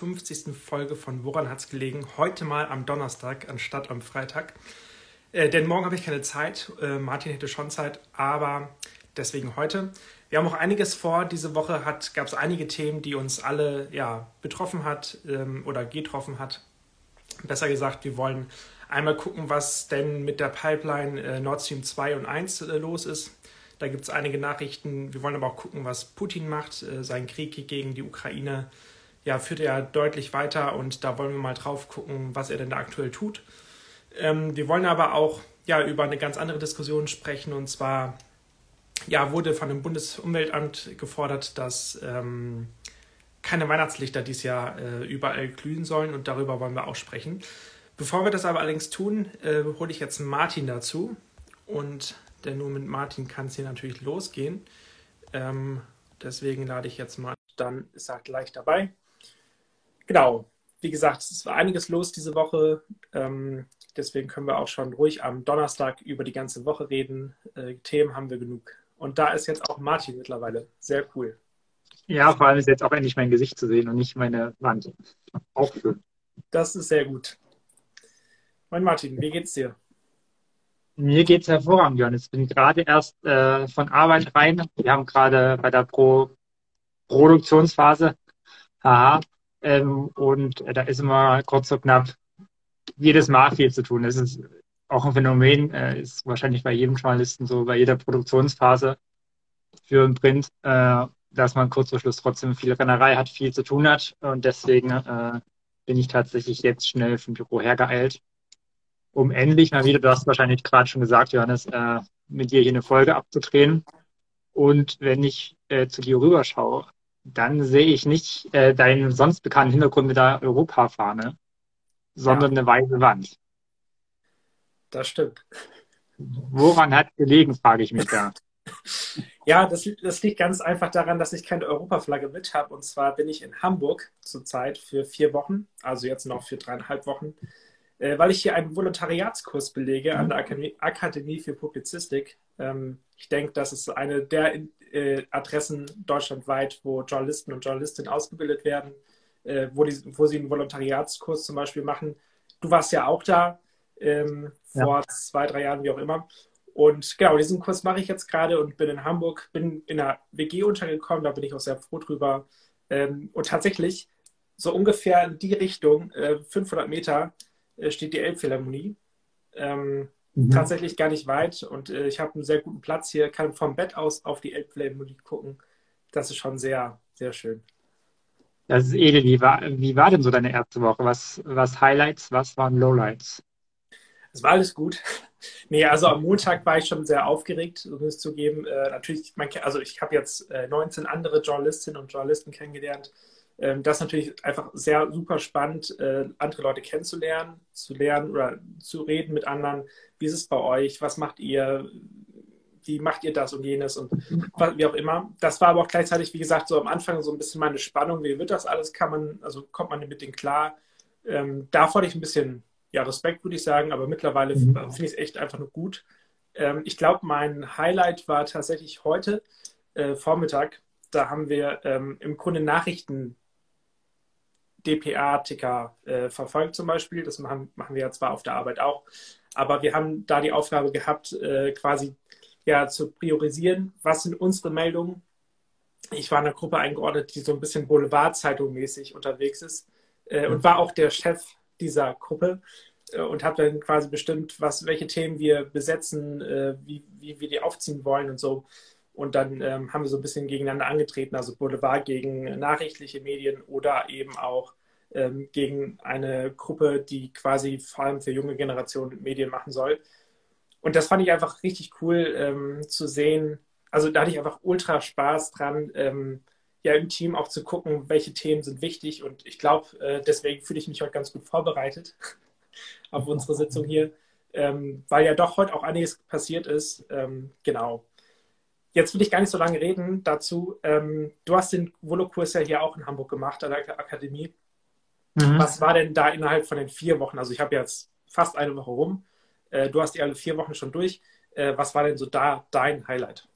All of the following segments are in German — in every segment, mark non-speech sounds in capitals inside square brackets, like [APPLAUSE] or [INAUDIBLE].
51. Folge von Woran hat's gelegen? Heute mal am Donnerstag anstatt am Freitag. Äh, denn morgen habe ich keine Zeit. Äh, Martin hätte schon Zeit, aber deswegen heute. Wir haben auch einiges vor. Diese Woche gab es einige Themen, die uns alle ja, betroffen hat ähm, oder getroffen hat. Besser gesagt, wir wollen einmal gucken, was denn mit der Pipeline äh, Nord Stream 2 und 1 äh, los ist. Da gibt es einige Nachrichten. Wir wollen aber auch gucken, was Putin macht. Äh, sein Krieg gegen die Ukraine ja, führt er deutlich weiter und da wollen wir mal drauf gucken, was er denn da aktuell tut. Ähm, wir wollen aber auch ja, über eine ganz andere Diskussion sprechen und zwar ja, wurde von dem Bundesumweltamt gefordert, dass ähm, keine Weihnachtslichter dieses Jahr äh, überall glühen sollen und darüber wollen wir auch sprechen. Bevor wir das aber allerdings tun, äh, hole ich jetzt Martin dazu und denn nur mit Martin kann es hier natürlich losgehen. Ähm, deswegen lade ich jetzt mal, dann ist er gleich dabei. Genau, wie gesagt, es war einiges los diese Woche. Ähm, deswegen können wir auch schon ruhig am Donnerstag über die ganze Woche reden. Äh, Themen haben wir genug. Und da ist jetzt auch Martin mittlerweile. Sehr cool. Ja, vor allem ist jetzt auch endlich mein Gesicht zu sehen und nicht meine Wand. Auch schön. Das ist sehr gut. Moin Martin, wie geht's dir? Mir geht's hervorragend, Johannes. Ich bin gerade erst äh, von Arbeit rein. Wir haben gerade bei der Pro Produktionsphase, haha, ähm, und da ist immer kurz und knapp jedes Mal viel zu tun. Das ist auch ein Phänomen, äh, ist wahrscheinlich bei jedem Journalisten so, bei jeder Produktionsphase für einen Print, äh, dass man kurz vor Schluss trotzdem viel Rennerei hat, viel zu tun hat. Und deswegen äh, bin ich tatsächlich jetzt schnell vom Büro hergeeilt, um endlich mal wieder, du hast wahrscheinlich gerade schon gesagt, Johannes, äh, mit dir hier eine Folge abzudrehen. Und wenn ich äh, zu dir rüberschaue, dann sehe ich nicht äh, deinen sonst bekannten Hintergrund mit der Europafahne, sondern ja. eine weiße Wand. Das stimmt. Woran hat gelegen, frage ich mich da. [LAUGHS] Ja, das, das, liegt ganz einfach daran, dass ich keine Europaflagge mit habe. Und zwar bin ich in Hamburg zurzeit für vier Wochen, also jetzt noch für dreieinhalb Wochen, äh, weil ich hier einen Volontariatskurs belege an der Akademie, Akademie für Publizistik. Ähm, ich denke, das ist eine der äh, Adressen deutschlandweit, wo Journalisten und Journalistinnen ausgebildet werden, äh, wo, die, wo sie einen Volontariatskurs zum Beispiel machen. Du warst ja auch da ähm, vor ja. zwei, drei Jahren, wie auch immer. Und genau, diesen Kurs mache ich jetzt gerade und bin in Hamburg, bin in einer WG untergekommen, da bin ich auch sehr froh drüber. Ähm, und tatsächlich, so ungefähr in die Richtung, äh, 500 Meter, steht die Elbphilharmonie. Ähm, mhm. Tatsächlich gar nicht weit und äh, ich habe einen sehr guten Platz hier, kann vom Bett aus auf die Elbphilharmonie gucken. Das ist schon sehr, sehr schön. Das ist edel. Wie war, wie war denn so deine erste Woche? Was, was Highlights, was waren Lowlights? Es war alles gut. [LAUGHS] nee, also am Montag war ich schon sehr aufgeregt, um es zu geben. Äh, natürlich, man, also ich habe jetzt äh, 19 andere Journalistinnen und Journalisten kennengelernt. Ähm, das ist natürlich einfach sehr super spannend, äh, andere Leute kennenzulernen, zu lernen oder zu reden mit anderen. Wie ist es bei euch? Was macht ihr? Wie macht ihr das und jenes und wie auch immer. Das war aber auch gleichzeitig, wie gesagt, so am Anfang so ein bisschen meine Spannung. Wie wird das alles? Kann man, also kommt man mit denen klar? Ähm, da fand ich ein bisschen ja, Respekt, würde ich sagen, aber mittlerweile mhm. finde ich es echt einfach nur gut. Ähm, ich glaube, mein Highlight war tatsächlich heute äh, Vormittag. Da haben wir ähm, im Grunde Nachrichten DPA-Ticker äh, verfolgt zum Beispiel. Das machen, machen wir ja zwar auf der Arbeit auch, aber wir haben da die Aufgabe gehabt, äh, quasi ja zu priorisieren, was sind unsere Meldungen. Ich war in einer Gruppe eingeordnet, die so ein bisschen Boulevard-Zeitung mäßig unterwegs ist äh, und war auch der Chef dieser Gruppe äh, und habe dann quasi bestimmt, was, welche Themen wir besetzen, äh, wie, wie wir die aufziehen wollen und so. Und dann ähm, haben wir so ein bisschen gegeneinander angetreten, also Boulevard gegen nachrichtliche Medien oder eben auch ähm, gegen eine Gruppe, die quasi vor allem für junge Generationen Medien machen soll. Und das fand ich einfach richtig cool ähm, zu sehen. Also da hatte ich einfach ultra Spaß dran, ähm, ja im Team auch zu gucken, welche Themen sind wichtig. Und ich glaube, äh, deswegen fühle ich mich heute ganz gut vorbereitet [LAUGHS] auf unsere Sitzung hier, ähm, weil ja doch heute auch einiges passiert ist. Ähm, genau. Jetzt will ich gar nicht so lange reden dazu. Ähm, du hast den Volo-Kurs ja hier auch in Hamburg gemacht, an der Akademie. Mhm. Was war denn da innerhalb von den vier Wochen? Also ich habe jetzt fast eine Woche rum. Äh, du hast die alle vier Wochen schon durch. Äh, was war denn so da dein Highlight?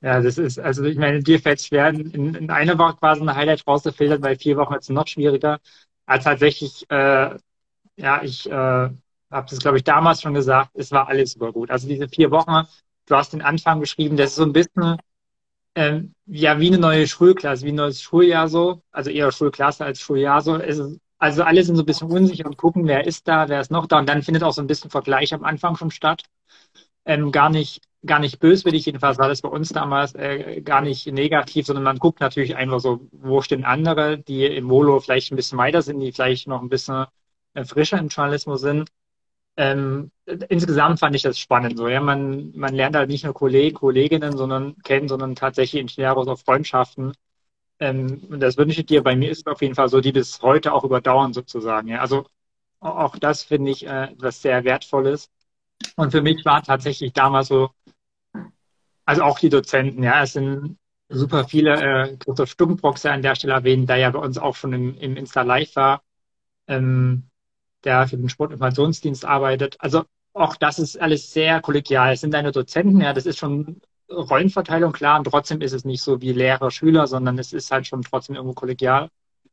Ja, das ist, also ich meine, dir fällt es schwer, in, in einer Woche quasi ein Highlight rauszufiltern, bei vier Wochen ist es noch schwieriger. Als tatsächlich, äh, ja, ich äh, habe das, glaube ich, damals schon gesagt, es war alles super gut. Also diese vier Wochen, du hast den Anfang beschrieben, das ist so ein bisschen ähm, ja wie eine neue Schulklasse, wie ein neues Schuljahr so, also eher Schulklasse als Schuljahr so. Ist, also alle sind so ein bisschen unsicher und gucken, wer ist da, wer ist noch da und dann findet auch so ein bisschen Vergleich am Anfang schon statt. Ähm, gar nicht gar nicht böswillig, jedenfalls war das bei uns damals äh, gar nicht negativ, sondern man guckt natürlich einfach so, wo stehen andere, die im Molo vielleicht ein bisschen weiter sind, die vielleicht noch ein bisschen äh, frischer im Journalismus sind. Ähm, insgesamt fand ich das spannend. So, ja, man, man lernt halt nicht nur Kollegen, Kolleginnen, sondern kennen, sondern tatsächlich Ingenieure so Freundschaften. Ähm, und das wünsche ich dir. Bei mir ist es auf jeden Fall so, die bis heute auch überdauern sozusagen. Ja, also auch das finde ich äh, was sehr Wertvolles. Und für mich war tatsächlich damals so also auch die Dozenten, ja, es sind super viele, äh, Christoph Stumpbrock an der Stelle erwähnen, der ja bei uns auch schon im, im Insta Live war, ähm, der für den Sportinformationsdienst arbeitet. Also auch das ist alles sehr kollegial. Es sind deine Dozenten, ja, das ist schon Rollenverteilung, klar, und trotzdem ist es nicht so wie Lehrer, Schüler, sondern es ist halt schon trotzdem irgendwo kollegial.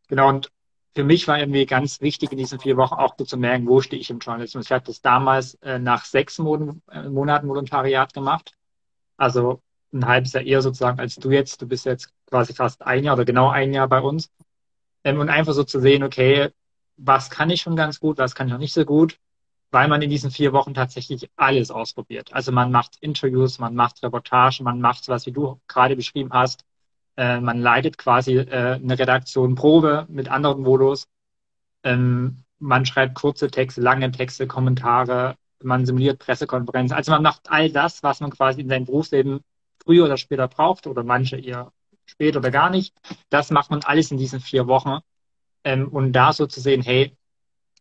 Genau, und für mich war irgendwie ganz wichtig in diesen vier Wochen auch zu merken, wo stehe ich im Journalismus. Ich habe das damals äh, nach sechs Monaten, äh, Monaten Volontariat gemacht also ein halbes Jahr eher sozusagen als du jetzt. Du bist jetzt quasi fast ein Jahr oder genau ein Jahr bei uns. Ähm, und einfach so zu sehen, okay, was kann ich schon ganz gut, was kann ich noch nicht so gut, weil man in diesen vier Wochen tatsächlich alles ausprobiert. Also man macht Interviews, man macht Reportagen, man macht was, wie du gerade beschrieben hast. Äh, man leitet quasi äh, eine Redaktion Probe mit anderen Modus. Ähm, man schreibt kurze Texte, lange Texte, Kommentare, man simuliert Pressekonferenzen. Also man macht all das, was man quasi in seinem Berufsleben früher oder später braucht oder manche eher spät oder gar nicht. Das macht man alles in diesen vier Wochen. Ähm, und da so zu sehen, hey,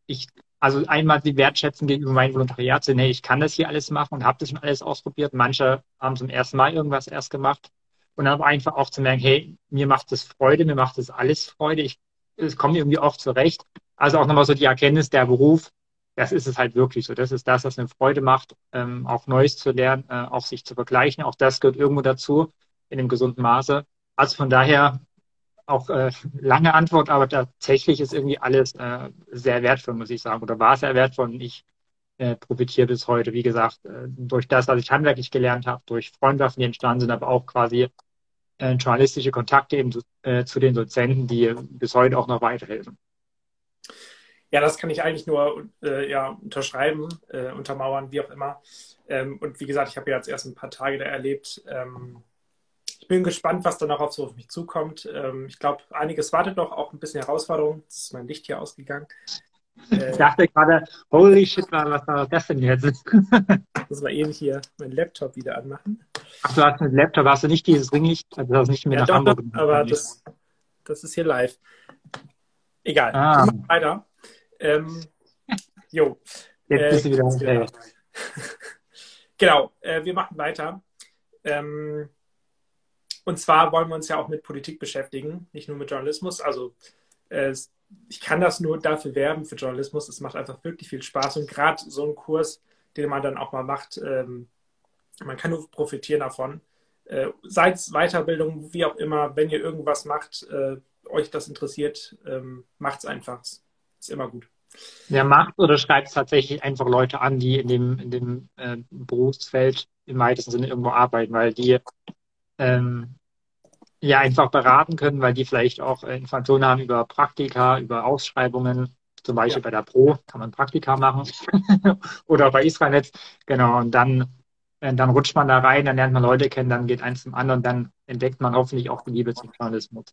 ich, also einmal die Wertschätzung gegenüber meinem Volontariat sehen, hey, ich kann das hier alles machen und habe das schon alles ausprobiert. Manche haben zum ersten Mal irgendwas erst gemacht. Und dann einfach auch zu merken, hey, mir macht es Freude, mir macht es alles Freude. Ich, es kommt irgendwie auch zurecht. Also auch nochmal so die Erkenntnis, der Beruf das ist es halt wirklich so. Das ist das, was eine Freude macht, ähm, auch Neues zu lernen, äh, auch sich zu vergleichen. Auch das gehört irgendwo dazu, in einem gesunden Maße. Also von daher auch äh, lange Antwort, aber tatsächlich ist irgendwie alles äh, sehr wertvoll, muss ich sagen, oder war sehr wertvoll. Und ich äh, profitiere bis heute, wie gesagt, äh, durch das, was ich handwerklich gelernt habe, durch Freundschaften, die entstanden sind, aber auch quasi äh, journalistische Kontakte eben zu, äh, zu den Dozenten, die bis heute auch noch weiterhelfen. Ja, das kann ich eigentlich nur äh, ja, unterschreiben, äh, untermauern, wie auch immer. Ähm, und wie gesagt, ich habe ja jetzt erst ein paar Tage da erlebt. Ähm, ich bin gespannt, was dann auch auf so auf mich zukommt. Ähm, ich glaube, einiges wartet noch, auch ein bisschen Herausforderung. Jetzt ist mein Licht hier ausgegangen. Äh, [LAUGHS] ich dachte gerade, holy shit, was war das denn jetzt? muss mal eben hier meinen Laptop wieder anmachen. Ach, du hast einen Laptop, hast du nicht dieses Ringlicht, also du hast nicht mehr ja, nach doch, Hamburg. Aber das, das ist hier live. Egal, ah. weiter. Ähm, jo. Jetzt äh, bist du wieder. Genau, [LAUGHS] genau äh, wir machen weiter. Ähm, und zwar wollen wir uns ja auch mit Politik beschäftigen, nicht nur mit Journalismus. Also äh, ich kann das nur dafür werben für Journalismus. Es macht einfach wirklich viel Spaß. Und gerade so ein Kurs, den man dann auch mal macht, ähm, man kann nur profitieren davon. Äh, seid Weiterbildung, wie auch immer, wenn ihr irgendwas macht, äh, euch das interessiert, ähm, macht es einfach. Ist immer gut. Ja, macht oder schreibt tatsächlich einfach Leute an, die in dem, in dem äh, Berufsfeld im weitesten Sinne irgendwo arbeiten, weil die ähm, ja einfach beraten können, weil die vielleicht auch Informationen haben über Praktika, über Ausschreibungen, zum Beispiel ja. bei der Pro kann man Praktika machen [LAUGHS] oder bei Israelnetz, genau, und dann, äh, dann rutscht man da rein, dann lernt man Leute kennen, dann geht eins zum anderen, dann entdeckt man hoffentlich auch die Liebe zum Journalismus.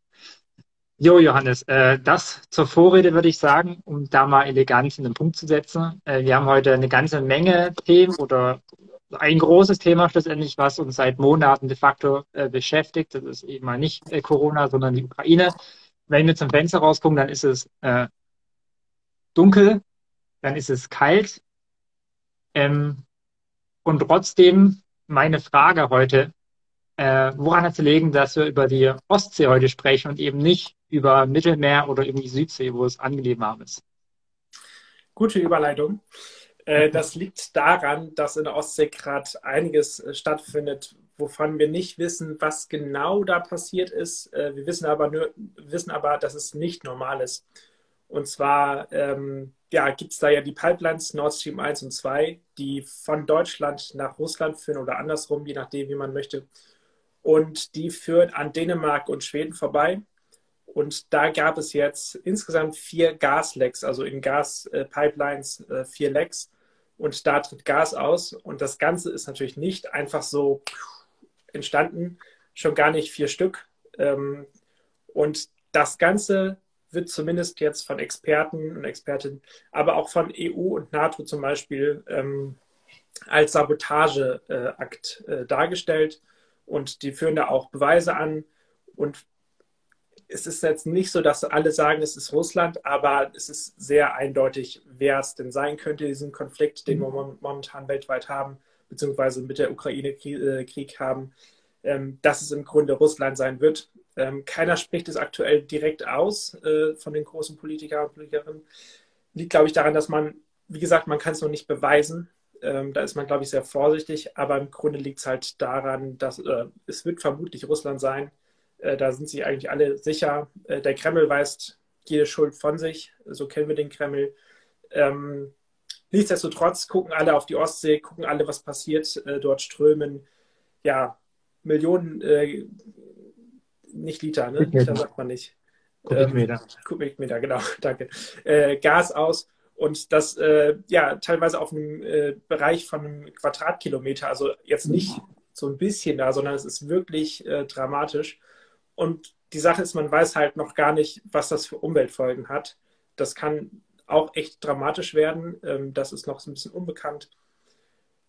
Jo, Johannes, äh, das zur Vorrede würde ich sagen, um da mal elegant in den Punkt zu setzen. Äh, wir haben heute eine ganze Menge Themen oder ein großes Thema schlussendlich, was uns seit Monaten de facto äh, beschäftigt. Das ist eben mal nicht äh, Corona, sondern die Ukraine. Wenn wir zum Fenster rausgucken, dann ist es äh, dunkel, dann ist es kalt. Ähm, und trotzdem meine Frage heute, äh, woran hat es gelegen, dass wir über die Ostsee heute sprechen und eben nicht über Mittelmeer oder die Südsee, wo es angenehm warm ist? Gute Überleitung. Äh, das liegt daran, dass in der Ostsee gerade einiges äh, stattfindet, wovon wir nicht wissen, was genau da passiert ist. Äh, wir wissen aber, nur, wissen aber, dass es nicht normal ist. Und zwar ähm, ja, gibt es da ja die Pipelines Nord Stream 1 und 2, die von Deutschland nach Russland führen oder andersrum, je nachdem, wie man möchte. Und die führen an Dänemark und Schweden vorbei. Und da gab es jetzt insgesamt vier Gaslecks, also in Gaspipelines äh, vier Lecks. Und da tritt Gas aus. Und das Ganze ist natürlich nicht einfach so entstanden, schon gar nicht vier Stück. Ähm, und das Ganze wird zumindest jetzt von Experten und Expertinnen, aber auch von EU und NATO zum Beispiel ähm, als Sabotageakt äh, dargestellt. Und die führen da auch Beweise an. Und es ist jetzt nicht so, dass alle sagen, es ist Russland, aber es ist sehr eindeutig, wer es denn sein könnte, diesen Konflikt, den wir momentan weltweit haben, beziehungsweise mit der Ukraine-Krieg haben, ähm, dass es im Grunde Russland sein wird. Ähm, keiner spricht es aktuell direkt aus äh, von den großen Politikern und Politikerinnen. Liegt, glaube ich, daran, dass man, wie gesagt, man kann es noch nicht beweisen. Ähm, da ist man, glaube ich, sehr vorsichtig. Aber im Grunde liegt es halt daran, dass äh, es wird vermutlich Russland sein. Äh, da sind sich eigentlich alle sicher. Äh, der Kreml weist jede Schuld von sich. So kennen wir den Kreml. Ähm, nichtsdestotrotz gucken alle auf die Ostsee, gucken alle, was passiert. Äh, dort strömen ja Millionen äh, nicht Liter, ne? Liter sagt man nicht. Kubikmeter. Ähm, Kubikmeter, genau, [LAUGHS] danke. Äh, Gas aus und das ja teilweise auf einem Bereich von einem Quadratkilometer, also jetzt nicht so ein bisschen da, sondern es ist wirklich äh, dramatisch. Und die Sache ist, man weiß halt noch gar nicht, was das für Umweltfolgen hat. Das kann auch echt dramatisch werden. Ähm, das ist noch so ein bisschen unbekannt.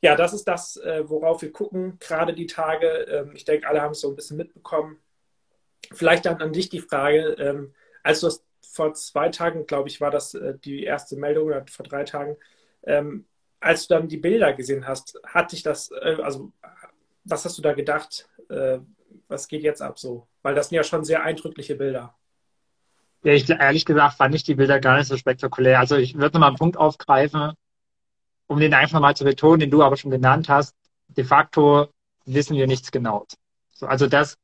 Ja, das ist das, äh, worauf wir gucken, gerade die Tage. Ähm, ich denke, alle haben es so ein bisschen mitbekommen. Vielleicht dann an dich die Frage, ähm, als du das vor zwei Tagen, glaube ich, war das äh, die erste Meldung oder vor drei Tagen, als du dann die Bilder gesehen hast, hat dich das, äh, also was hast du da gedacht? Was geht jetzt ab so? Weil das sind ja schon sehr eindrückliche Bilder. Ja, ich, ehrlich gesagt fand ich die Bilder gar nicht so spektakulär. Also ich würde nochmal einen Punkt aufgreifen, um den einfach mal zu betonen, den du aber schon genannt hast. De facto wissen wir nichts genau. So, also das,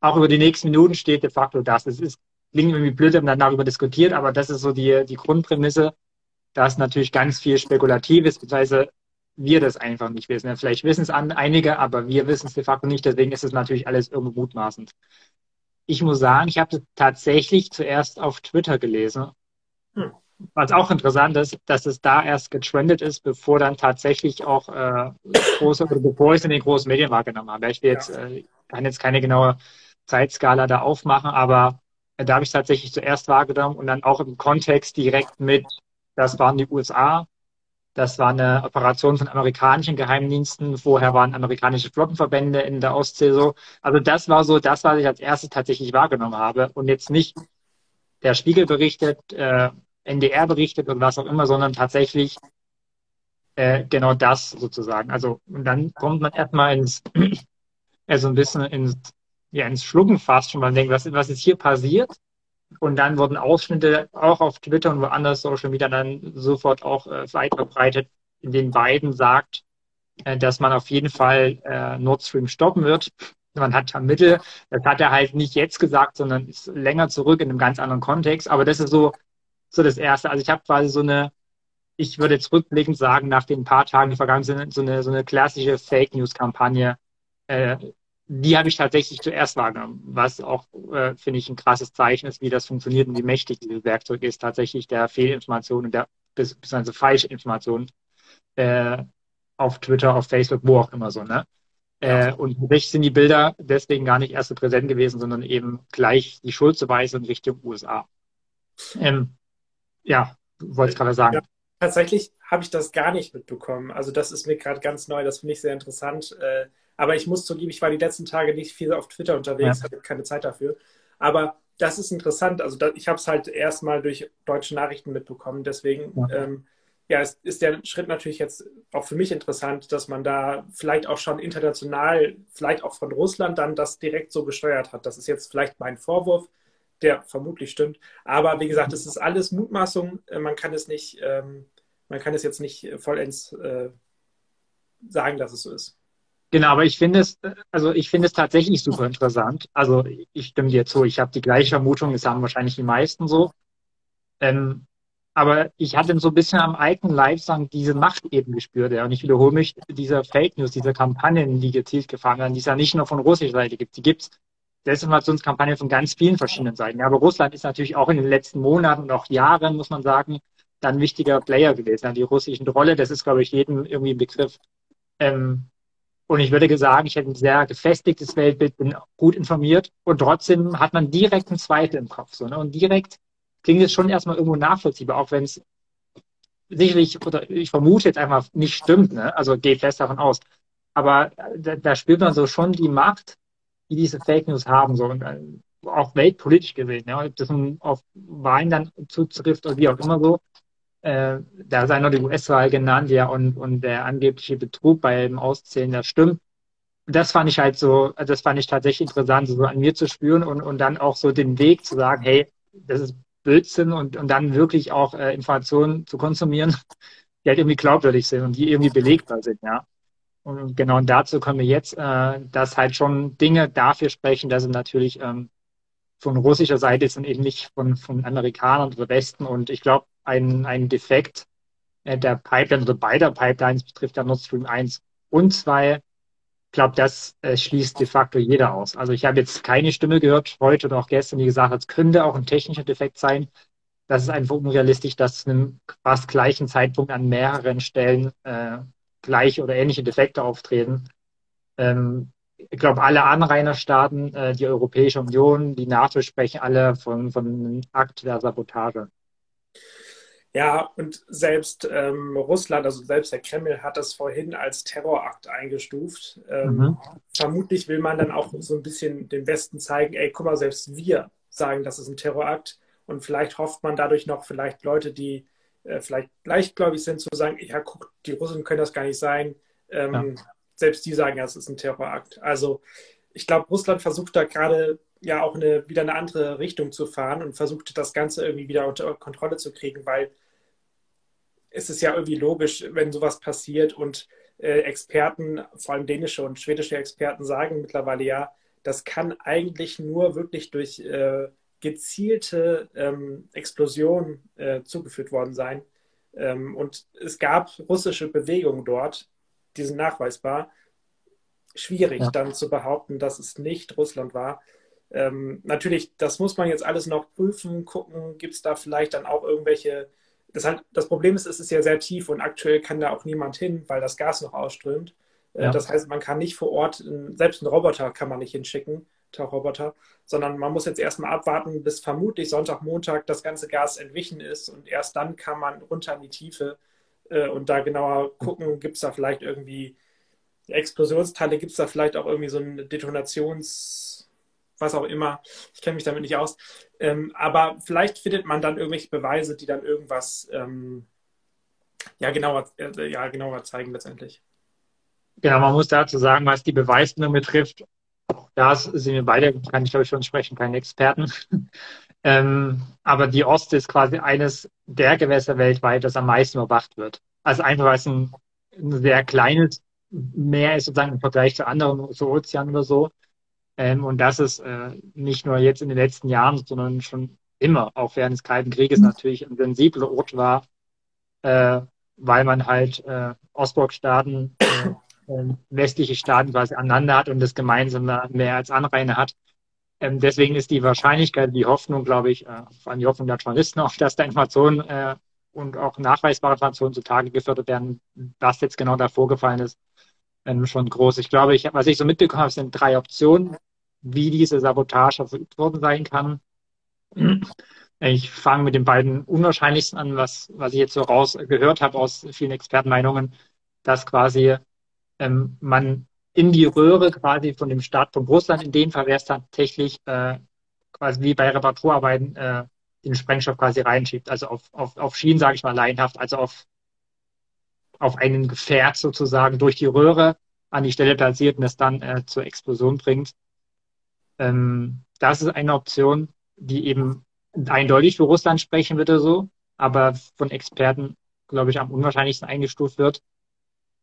auch über die nächsten Minuten steht de facto das. Es ist, klingt irgendwie blöd, wenn man darüber diskutiert, aber das ist so die, die Grundprämisse, dass natürlich ganz viel spekulativ ist, beziehungsweise wir das einfach nicht wissen. Vielleicht wissen es einige, aber wir wissen es de facto nicht. Deswegen ist es natürlich alles irgendwo mutmaßend. Ich muss sagen, ich habe tatsächlich zuerst auf Twitter gelesen. Hm. Was auch interessant ist, dass es da erst getrendet ist, bevor dann tatsächlich auch äh, große, oder bevor ich es in den großen Medien wahrgenommen habe. Ich will jetzt, äh, kann jetzt keine genaue Zeitskala da aufmachen, aber da habe ich tatsächlich zuerst wahrgenommen und dann auch im Kontext direkt mit, das waren die USA, das war eine Operation von amerikanischen Geheimdiensten, vorher waren amerikanische Flottenverbände in der Ostsee so. Also das war so das, was ich als erstes tatsächlich wahrgenommen habe und jetzt nicht der Spiegel berichtet, äh, NDR berichtet und was auch immer, sondern tatsächlich äh, genau das sozusagen. Also und dann kommt man erstmal ins, [CLEARS THROAT] also ein bisschen ins ja, ins Schlucken fast schon. Man denkt, was, was ist hier passiert? Und dann wurden Ausschnitte auch auf Twitter und woanders Social Media dann sofort auch äh, weit verbreitet, in denen Biden sagt, äh, dass man auf jeden Fall äh, Nord Stream stoppen wird. Man hat Mittel, das hat er halt nicht jetzt gesagt, sondern ist länger zurück in einem ganz anderen Kontext. Aber das ist so, so das Erste. Also ich habe quasi so eine, ich würde jetzt rückblickend sagen, nach den paar Tagen, die vergangen sind, so eine, so eine klassische Fake News Kampagne äh, die habe ich tatsächlich zuerst wahrgenommen, was auch, äh, finde ich, ein krasses Zeichen ist, wie das funktioniert und wie mächtig dieses Werkzeug ist, tatsächlich der Fehlinformation und der falsche Information äh, auf Twitter, auf Facebook, wo auch immer so, ne? Äh, und tatsächlich sind die Bilder deswegen gar nicht erst so präsent gewesen, sondern eben gleich die Schuldzuweisung Richtung USA. Ähm, ja, wollte ich gerade sagen. Ja, tatsächlich habe ich das gar nicht mitbekommen. Also das ist mir gerade ganz neu, das finde ich sehr interessant. Äh, aber ich muss zugeben, ich war die letzten Tage nicht viel auf Twitter unterwegs, ja. hatte keine Zeit dafür. Aber das ist interessant. Also da, ich habe es halt erstmal durch deutsche Nachrichten mitbekommen. Deswegen ja. Ähm, ja, es ist der Schritt natürlich jetzt auch für mich interessant, dass man da vielleicht auch schon international, vielleicht auch von Russland dann das direkt so gesteuert hat. Das ist jetzt vielleicht mein Vorwurf, der vermutlich stimmt. Aber wie gesagt, es ist alles Mutmaßung. Äh, man kann es nicht, ähm, man kann es jetzt nicht vollends äh, sagen, dass es so ist. Genau, aber ich finde es, also ich finde es tatsächlich super interessant. Also ich stimme dir zu, ich habe die gleiche Vermutung, das haben wahrscheinlich die meisten so. Ähm, aber ich hatte so ein bisschen am Leib sagen, diese Macht eben gespürt. Ja. Und ich wiederhole mich, diese Fake News, diese Kampagnen, die gezielt gefahren werden, die es ja nicht nur von russischer Seite gibt, die gibt es Desinformationskampagnen von ganz vielen verschiedenen Seiten. Ja, aber Russland ist natürlich auch in den letzten Monaten und auch Jahren, muss man sagen, dann wichtiger Player gewesen. Ja, die russischen Rolle, das ist, glaube ich, jedem irgendwie ein Begriff. Ähm, und ich würde sagen, ich hätte ein sehr gefestigtes Weltbild, bin gut informiert und trotzdem hat man direkt einen Zweifel im Kopf. So, ne? Und direkt klingt es schon erstmal irgendwo nachvollziehbar, auch wenn es sicherlich, oder ich vermute jetzt einfach nicht stimmt, ne? also gehe fest davon aus. Aber da, da spürt man so schon die Macht, die diese Fake News haben, so und äh, auch weltpolitisch gesehen, ja, ob das nun auf Wahlen dann zutrifft oder wie auch immer so. Äh, da sei noch die US-Wahl genannt, ja, und, und der angebliche Betrug beim Auszählen der Stimmen. Das fand ich halt so, das fand ich tatsächlich interessant, so an mir zu spüren und, und dann auch so den Weg zu sagen, hey, das ist Blödsinn und, und dann wirklich auch äh, Informationen zu konsumieren, [LAUGHS] die halt irgendwie glaubwürdig sind und die irgendwie belegbar sind, ja. Und genau dazu kommen wir jetzt, äh, dass halt schon Dinge dafür sprechen, dass sie natürlich ähm, von russischer Seite sind, eben nicht von, von Amerikanern oder Westen. Und ich glaube, ein, ein Defekt äh, der Pipeline oder beider Pipelines betrifft ja Nord Stream 1 und 2. Ich glaube, das äh, schließt de facto jeder aus. Also ich habe jetzt keine Stimme gehört, heute oder auch gestern, die gesagt hat, es könnte auch ein technischer Defekt sein. Das ist einfach unrealistisch, dass zu einem fast gleichen Zeitpunkt an mehreren Stellen äh, gleiche oder ähnliche Defekte auftreten. Ähm, ich glaube, alle Anrainerstaaten, äh, die Europäische Union, die NATO sprechen alle von, von einem Akt der Sabotage. Ja, und selbst ähm, Russland, also selbst der Kreml, hat das vorhin als Terrorakt eingestuft. Ähm, mhm. Vermutlich will man dann auch so ein bisschen dem Westen zeigen, ey, guck mal, selbst wir sagen, das ist ein Terrorakt. Und vielleicht hofft man dadurch noch, vielleicht Leute, die äh, vielleicht leichtgläubig sind, zu sagen, ja, guck, die Russen können das gar nicht sein. Ähm, ja. Selbst die sagen, ja, es ist ein Terrorakt. Also ich glaube, Russland versucht da gerade ja auch eine, wieder eine andere Richtung zu fahren und versucht das Ganze irgendwie wieder unter Kontrolle zu kriegen, weil es ist ja irgendwie logisch, wenn sowas passiert und äh, Experten, vor allem dänische und schwedische Experten sagen mittlerweile ja, das kann eigentlich nur wirklich durch äh, gezielte ähm, Explosion äh, zugeführt worden sein. Ähm, und es gab russische Bewegungen dort, die sind nachweisbar. Schwierig ja. dann zu behaupten, dass es nicht Russland war. Ähm, natürlich, das muss man jetzt alles noch prüfen, gucken, gibt es da vielleicht dann auch irgendwelche. Das, halt, das Problem ist, es ist ja sehr tief und aktuell kann da auch niemand hin, weil das Gas noch ausströmt. Äh, ja. Das heißt, man kann nicht vor Ort, selbst einen Roboter kann man nicht hinschicken. Tauchroboter, sondern man muss jetzt erstmal abwarten, bis vermutlich Sonntag, Montag das ganze Gas entwichen ist und erst dann kann man runter in die Tiefe äh, und da genauer gucken, gibt es da vielleicht irgendwie Explosionsteile, gibt es da vielleicht auch irgendwie so ein Detonations, was auch immer. Ich kenne mich damit nicht aus. Ähm, aber vielleicht findet man dann irgendwelche Beweise, die dann irgendwas ähm, ja, genauer, äh, ja, genauer zeigen letztendlich. Genau, man muss dazu sagen, was die Beweisnahme betrifft, da sind wir beide, kann ich glaube ich schon sprechen, keine Experten. [LAUGHS] ähm, aber die Ostsee ist quasi eines der Gewässer weltweit, das am meisten überwacht wird. Also einfach weil es ein, ein sehr kleines Meer ist sozusagen im Vergleich zu anderen, so Ozeanen oder so. Ähm, und das ist äh, nicht nur jetzt in den letzten Jahren, sondern schon immer, auch während des Kalten Krieges mhm. natürlich ein sensibler Ort war, äh, weil man halt äh, Ostblockstaaten äh, ähm, westliche Staaten quasi aneinander hat und das gemeinsame mehr als Anrainer hat. Ähm, deswegen ist die Wahrscheinlichkeit, die Hoffnung, glaube ich, äh, vor allem die Hoffnung der Journalisten auch, [LAUGHS] dass da Informationen äh, und auch nachweisbare Informationen zutage gefördert werden, was jetzt genau da vorgefallen ist, ähm, schon groß. Ich glaube, ich, was ich so mitbekommen habe, sind drei Optionen, wie diese Sabotage verübt worden sein kann. Ich fange mit den beiden unwahrscheinlichsten an, was, was ich jetzt so rausgehört habe aus vielen Expertenmeinungen, dass quasi ähm, man in die Röhre quasi von dem Startpunkt Russland, in dem Fall wäre es tatsächlich äh, quasi wie bei Reparaturarbeiten äh, den Sprengstoff quasi reinschiebt, also auf, auf, auf Schienen, sage ich mal, laienhaft, also auf, auf einen Gefährt sozusagen durch die Röhre an die Stelle platziert und es dann äh, zur Explosion bringt. Ähm, das ist eine Option, die eben eindeutig für Russland sprechen würde so, aber von Experten, glaube ich, am unwahrscheinlichsten eingestuft wird.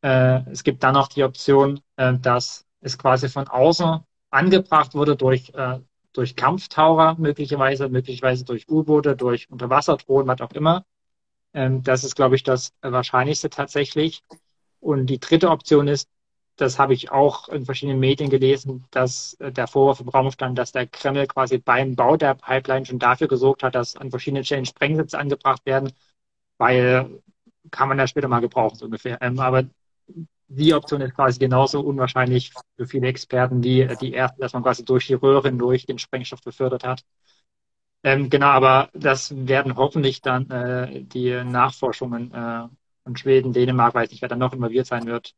Äh, es gibt dann noch die Option, äh, dass es quasi von außen angebracht wurde durch, äh, durch Kampftaucher möglicherweise, möglicherweise durch U-Boote, durch Unterwasserdrohnen, was auch immer. Ähm, das ist, glaube ich, das Wahrscheinlichste tatsächlich. Und die dritte Option ist, das habe ich auch in verschiedenen Medien gelesen, dass äh, der Vorwurf im Raum stand, dass der Kreml quasi beim Bau der Pipeline schon dafür gesorgt hat, dass an verschiedenen Stellen Sprengsätze angebracht werden, weil kann man ja später mal gebrauchen, so ungefähr. Ähm, aber die Option ist quasi genauso unwahrscheinlich für viele Experten wie die erste, dass man quasi durch die Röhren durch den Sprengstoff befördert hat. Ähm, genau, aber das werden hoffentlich dann äh, die Nachforschungen äh, von Schweden, Dänemark, weiß nicht, wer dann noch involviert sein wird,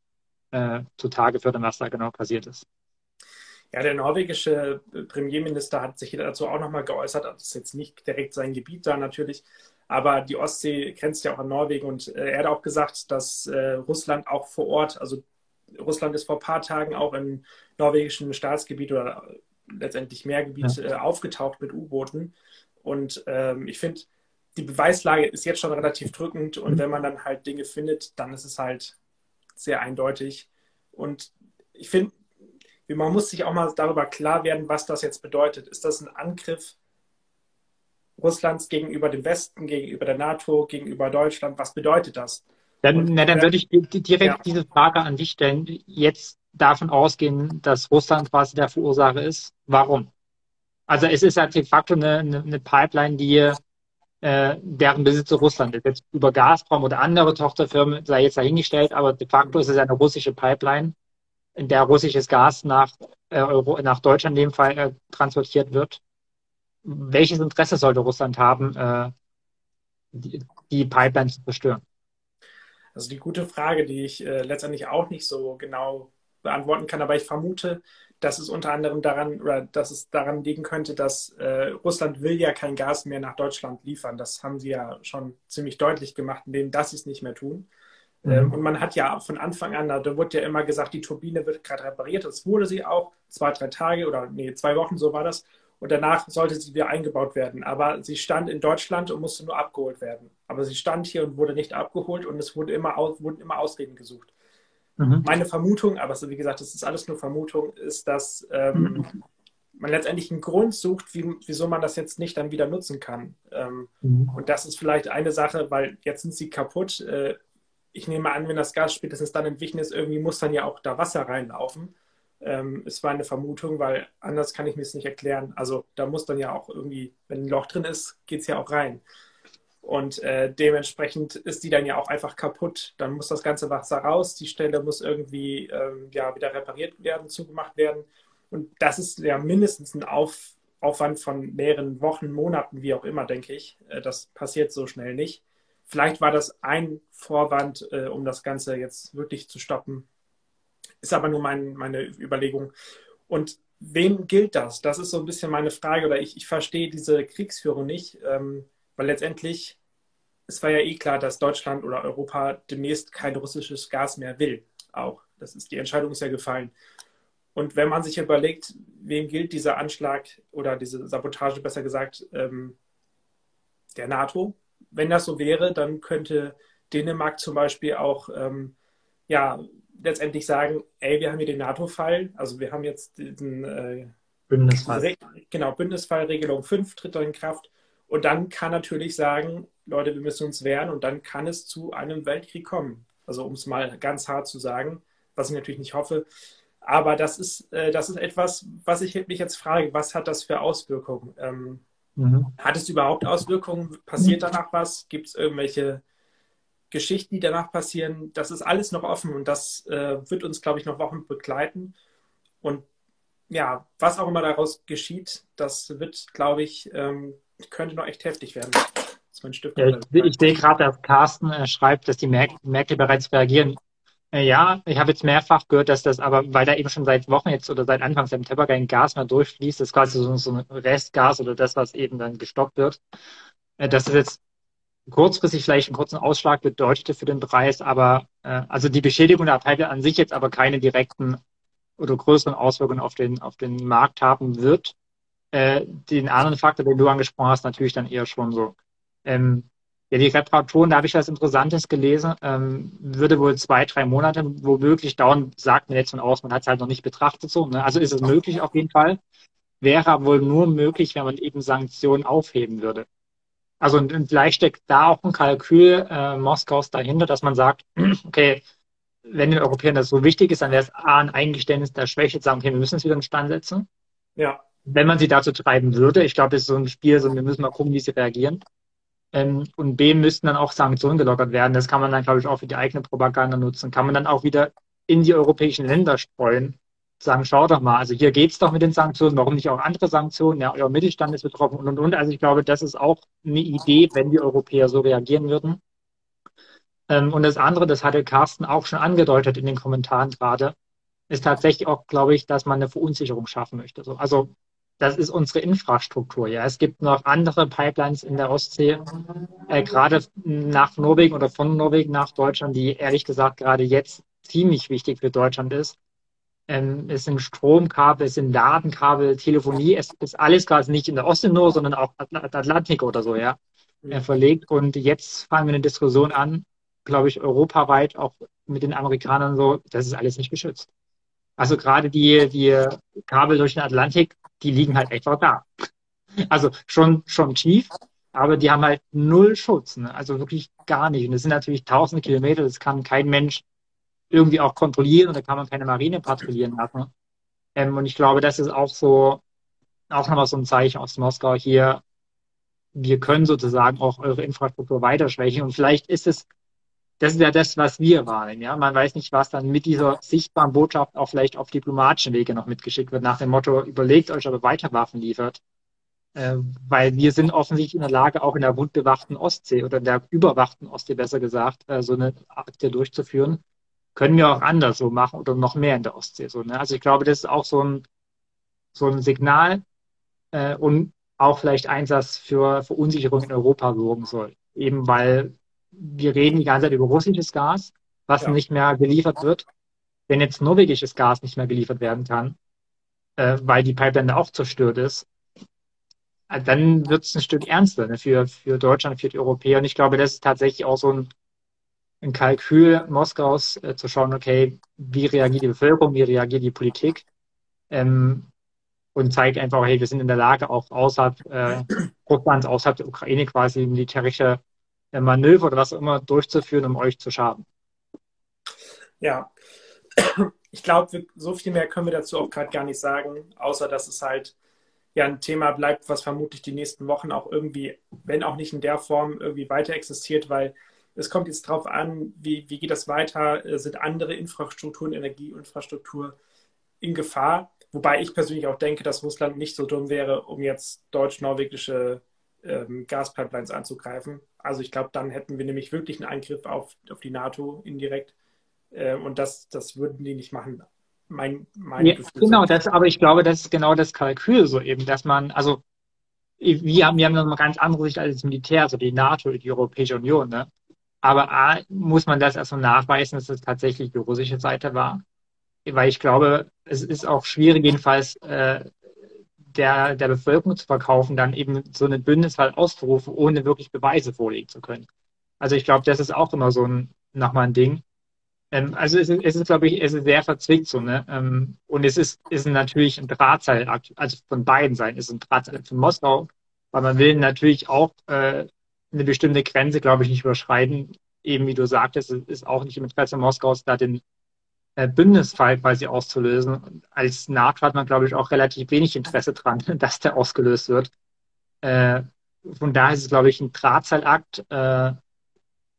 äh, zutage fördern, was da genau passiert ist. Ja, der norwegische Premierminister hat sich dazu auch nochmal geäußert. Das ist jetzt nicht direkt sein Gebiet da natürlich, aber die Ostsee grenzt ja auch an Norwegen und äh, er hat auch gesagt, dass äh, Russland auch vor Ort, also Russland ist vor ein paar Tagen auch im norwegischen Staatsgebiet oder letztendlich Meergebiet ja. äh, aufgetaucht mit U-Booten. Und ähm, ich finde, die Beweislage ist jetzt schon relativ drückend und mhm. wenn man dann halt Dinge findet, dann ist es halt sehr eindeutig. Und ich finde, man muss sich auch mal darüber klar werden, was das jetzt bedeutet. Ist das ein Angriff Russlands gegenüber dem Westen, gegenüber der NATO, gegenüber Deutschland? Was bedeutet das? Dann, na, dann würde ich direkt ja. diese Frage an dich stellen. Jetzt davon ausgehen, dass Russland quasi der Verursacher ist. Warum? Also es ist ja de facto eine, eine Pipeline, die äh, deren Besitzer Russland ist. Jetzt über Gazprom oder andere Tochterfirmen sei jetzt dahingestellt, aber de facto ist es eine russische Pipeline, in der russisches Gas nach, äh, Euro, nach Deutschland in dem Fall äh, transportiert wird. Welches Interesse sollte Russland haben, äh, die, die Pipeline zu zerstören? Also die gute Frage, die ich äh, letztendlich auch nicht so genau beantworten kann, aber ich vermute, dass es unter anderem daran oder dass es daran liegen könnte, dass äh, Russland will ja kein Gas mehr nach Deutschland liefern. Das haben sie ja schon ziemlich deutlich gemacht, indem dass sie es nicht mehr tun. Mhm. Ähm, und man hat ja von Anfang an, da wurde ja immer gesagt, die Turbine wird gerade repariert. Das wurde sie auch zwei, drei Tage oder nee, zwei Wochen, so war das. Und danach sollte sie wieder eingebaut werden. Aber sie stand in Deutschland und musste nur abgeholt werden. Aber sie stand hier und wurde nicht abgeholt und es wurde immer, wurden immer Ausreden gesucht. Mhm. Meine Vermutung, aber so, wie gesagt, das ist alles nur Vermutung, ist, dass ähm, mhm. man letztendlich einen Grund sucht, wie, wieso man das jetzt nicht dann wieder nutzen kann. Ähm, mhm. Und das ist vielleicht eine Sache, weil jetzt sind sie kaputt. Äh, ich nehme an, wenn das Gas spätestens dann entwichen ist, irgendwie muss dann ja auch da Wasser reinlaufen. Ähm, es war eine Vermutung, weil anders kann ich mir es nicht erklären. Also da muss dann ja auch irgendwie, wenn ein Loch drin ist, geht es ja auch rein. Und äh, dementsprechend ist die dann ja auch einfach kaputt. Dann muss das ganze Wasser raus, die Stelle muss irgendwie ähm, ja, wieder repariert werden, zugemacht werden. Und das ist ja mindestens ein Auf Aufwand von mehreren Wochen, Monaten, wie auch immer, denke ich. Äh, das passiert so schnell nicht. Vielleicht war das ein Vorwand, äh, um das Ganze jetzt wirklich zu stoppen. Ist aber nur mein, meine Überlegung. Und wem gilt das? Das ist so ein bisschen meine Frage. Oder ich, ich verstehe diese Kriegsführung nicht. Ähm, weil letztendlich, es war ja eh klar, dass Deutschland oder Europa demnächst kein russisches Gas mehr will. Auch. Das ist, die Entscheidung ist ja gefallen. Und wenn man sich überlegt, wem gilt dieser Anschlag oder diese Sabotage, besser gesagt, ähm, der NATO, wenn das so wäre, dann könnte Dänemark zum Beispiel auch ähm, ja, letztendlich sagen, ey, wir haben hier den NATO-Fall, also wir haben jetzt diesen äh, Bündnisfall. Genau, Bündnisfallregelung 5 tritt in Kraft und dann kann natürlich sagen, Leute, wir müssen uns wehren und dann kann es zu einem Weltkrieg kommen. Also um es mal ganz hart zu sagen, was ich natürlich nicht hoffe. Aber das ist, äh, das ist etwas, was ich mich jetzt frage, was hat das für Auswirkungen? Ähm, mhm. Hat es überhaupt Auswirkungen? Passiert danach was? Gibt es irgendwelche Geschichten, die danach passieren? Das ist alles noch offen und das äh, wird uns, glaube ich, noch Wochen begleiten. Und ja, was auch immer daraus geschieht, das wird, glaube ich, ähm, könnte noch echt heftig werden. Ja, ich, ich, sehe gerade, dass Carsten äh, schreibt, dass die Märkte bereits reagieren. Äh, ja, ich habe jetzt mehrfach gehört, dass das aber, weil da eben schon seit Wochen jetzt oder seit Anfang September kein Gas mehr durchfließt, das ist quasi so, so ein Restgas oder das, was eben dann gestoppt wird, äh, dass es jetzt kurzfristig vielleicht einen kurzen Ausschlag bedeutete für den Preis, aber äh, also die Beschädigung der Pipeline an sich jetzt aber keine direkten oder größeren Auswirkungen auf den, auf den Markt haben wird. Äh, den anderen Faktor, den du angesprochen hast, natürlich dann eher schon so. Ähm, Ja, die Reparaturen, da habe ich was Interessantes gelesen, ähm, würde wohl zwei, drei Monate womöglich dauern, sagt mir jetzt von aus, man hat es halt noch nicht betrachtet so. Ne? Also ist es möglich auf jeden Fall, wäre aber wohl nur möglich, wenn man eben Sanktionen aufheben würde. Also und, und vielleicht steckt da auch ein Kalkül äh, Moskaus dahinter, dass man sagt, [CLEARS THROAT] okay, wenn den Europäern das so wichtig ist, dann wäre es A, ein Eingeständnis der Schwäche, zu sagen, okay, wir müssen es wieder in Stand setzen. Ja. Wenn man sie dazu treiben würde, ich glaube, das ist so ein Spiel, so wir müssen mal gucken, wie sie reagieren. Ähm, und B müssten dann auch Sanktionen gelockert werden. Das kann man dann, glaube ich, auch für die eigene Propaganda nutzen. Kann man dann auch wieder in die europäischen Länder streuen. Sagen, schau doch mal, also hier geht's doch mit den Sanktionen, warum nicht auch andere Sanktionen? Ja, euer Mittelstand ist betroffen und und und. Also ich glaube, das ist auch eine Idee, wenn die Europäer so reagieren würden. Ähm, und das andere, das hatte Carsten auch schon angedeutet in den Kommentaren gerade, ist tatsächlich auch, glaube ich, dass man eine Verunsicherung schaffen möchte. Also das ist unsere Infrastruktur. Ja, es gibt noch andere Pipelines in der Ostsee, äh, gerade nach Norwegen oder von Norwegen nach Deutschland, die ehrlich gesagt gerade jetzt ziemlich wichtig für Deutschland ist. Ähm, es sind Stromkabel, es sind Datenkabel, Telefonie, es ist alles gerade nicht in der Ostsee nur, sondern auch Atlantik oder so, ja, äh, verlegt. Und jetzt fangen wir eine Diskussion an, glaube ich, europaweit auch mit den Amerikanern so, das ist alles nicht geschützt. Also gerade die, die Kabel durch den Atlantik, die liegen halt einfach da. Also schon, schon tief, aber die haben halt null Schutz. Ne? Also wirklich gar nicht. Und das sind natürlich tausende Kilometer, das kann kein Mensch irgendwie auch kontrollieren und da kann man keine Marine patrouillieren lassen. Ähm, und ich glaube, das ist auch so, auch nochmal so ein Zeichen aus Moskau hier. Wir können sozusagen auch eure Infrastruktur weiter schwächen. Und vielleicht ist es das ist ja das, was wir wahrnehmen. Ja? Man weiß nicht, was dann mit dieser sichtbaren Botschaft auch vielleicht auf diplomatischen Wege noch mitgeschickt wird, nach dem Motto, überlegt euch, ob ihr weiter Waffen liefert. Äh, weil wir sind offensichtlich in der Lage, auch in der wundbewachten Ostsee oder in der überwachten Ostsee besser gesagt, äh, so eine Akte durchzuführen. Können wir auch anders so machen oder noch mehr in der Ostsee. So, ne? Also ich glaube, das ist auch so ein, so ein Signal äh, und auch vielleicht Einsatz für Verunsicherung in Europa sorgen soll. Eben weil wir reden die ganze Zeit über russisches Gas, was ja. nicht mehr geliefert wird. Wenn jetzt norwegisches Gas nicht mehr geliefert werden kann, äh, weil die Pipeline auch zerstört ist, äh, dann wird es ein Stück ernster ne, für, für Deutschland, für die Europäer. Und ich glaube, das ist tatsächlich auch so ein, ein Kalkül Moskaus, äh, zu schauen, okay, wie reagiert die Bevölkerung, wie reagiert die Politik? Ähm, und zeigt einfach, hey, wir sind in der Lage, auch außerhalb äh, Russlands, außerhalb der Ukraine quasi militärische Manöver oder was auch immer durchzuführen, um euch zu schaden. Ja, ich glaube, so viel mehr können wir dazu auch gerade gar nicht sagen, außer dass es halt ja ein Thema bleibt, was vermutlich die nächsten Wochen auch irgendwie, wenn auch nicht in der Form, irgendwie weiter existiert, weil es kommt jetzt darauf an, wie, wie geht das weiter, äh, sind andere Infrastrukturen, Energieinfrastruktur in Gefahr, wobei ich persönlich auch denke, dass Russland nicht so dumm wäre, um jetzt deutsch-norwegische ähm, Gaspipelines anzugreifen. Also ich glaube, dann hätten wir nämlich wirklich einen Angriff auf, auf die NATO indirekt. Äh, und das, das würden die nicht machen. Mein, mein ja, genau, das, aber ich glaube, das ist genau das Kalkül so eben, dass man, also wir haben, wir haben eine ganz andere Sicht als das Militär, also die NATO, die Europäische Union. Ne? Aber A, muss man das erstmal nachweisen, dass es tatsächlich die russische Seite war. Weil ich glaube, es ist auch schwierig, jedenfalls äh, der, der Bevölkerung zu verkaufen, dann eben so eine Bündniswahl auszurufen, ohne wirklich Beweise vorlegen zu können. Also ich glaube, das ist auch immer so ein, nochmal ein Ding. Ähm, also es ist, es ist, glaube ich, es ist sehr verzwickt so, ne? Ähm, und es ist, ist natürlich ein Drahtseilakt, also von beiden Seiten ist ein Drahtseilakt von Moskau, weil man will natürlich auch äh, eine bestimmte Grenze, glaube ich, nicht überschreiten. Eben wie du sagtest, es ist auch nicht im Interesse Moskaus, da den äh, Bündnisfall quasi auszulösen. Als NATO hat man, glaube ich, auch relativ wenig Interesse dran, [LAUGHS] dass der ausgelöst wird. Äh, von daher ist es, glaube ich, ein Drahtseilakt, äh,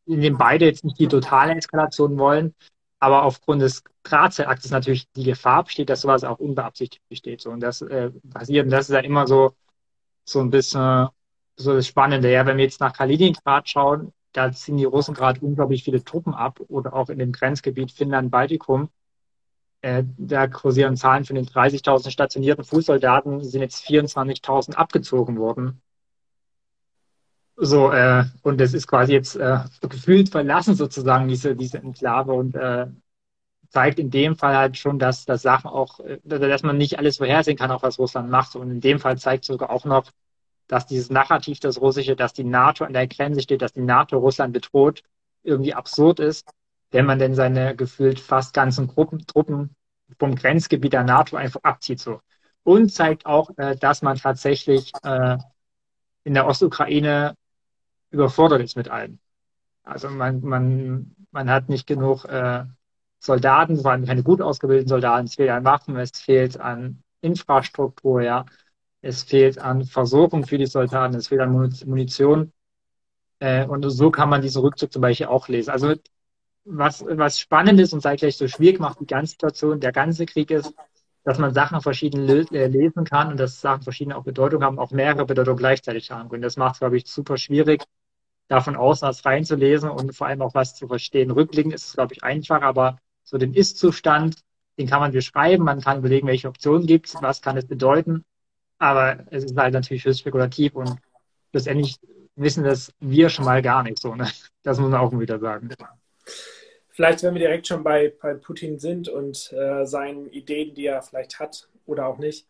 in dem beide jetzt nicht die totale Eskalation wollen, aber aufgrund des Drahtseilaktes natürlich die Gefahr besteht, dass sowas auch unbeabsichtigt besteht. So, und das äh, passiert, und das ist ja immer so, so ein bisschen so das Spannende. Ja, wenn wir jetzt nach Kaliningrad schauen, da ziehen die Russen gerade unglaublich viele Truppen ab oder auch in dem Grenzgebiet Finnland-Baltikum. Äh, da kursieren Zahlen von den 30.000 stationierten Fußsoldaten, sind jetzt 24.000 abgezogen worden. So, äh, und das ist quasi jetzt äh, gefühlt verlassen sozusagen, diese, diese Enklave und äh, zeigt in dem Fall halt schon, dass, dass Sachen auch, äh, dass man nicht alles vorhersehen kann, auch was Russland macht. Und in dem Fall zeigt sogar auch noch, dass dieses Narrativ, das russische, dass die NATO an der Grenze steht, dass die NATO Russland bedroht, irgendwie absurd ist, wenn man denn seine gefühlt fast ganzen Gruppen, Truppen vom Grenzgebiet der NATO einfach abzieht. So. Und zeigt auch, äh, dass man tatsächlich äh, in der Ostukraine überfordert ist mit allem. Also man, man, man hat nicht genug äh, Soldaten, vor allem keine gut ausgebildeten Soldaten. Es fehlt an Waffen, es fehlt an Infrastruktur, ja. Es fehlt an Versorgung für die Soldaten, es fehlt an Munition. Äh, und so kann man diesen Rückzug zum Beispiel auch lesen. Also was, was spannend ist und zeitgleich so schwierig macht, die ganze Situation, der ganze Krieg ist, dass man Sachen verschieden äh, lesen kann und dass Sachen verschiedene auch Bedeutung haben, auch mehrere Bedeutungen gleichzeitig haben können. Das macht es, glaube ich, super schwierig, davon aus, was reinzulesen und vor allem auch was zu verstehen. Rückblickend ist es, glaube ich, einfach, aber so den Ist-Zustand, den kann man beschreiben, man kann überlegen, welche Optionen gibt es, was kann es bedeuten, aber es ist halt natürlich höchst spekulativ und schlussendlich wissen das wir schon mal gar nicht so. Ne? Das muss man auch wieder sagen. Vielleicht, wenn wir direkt schon bei, bei Putin sind und äh, seinen Ideen, die er vielleicht hat oder auch nicht.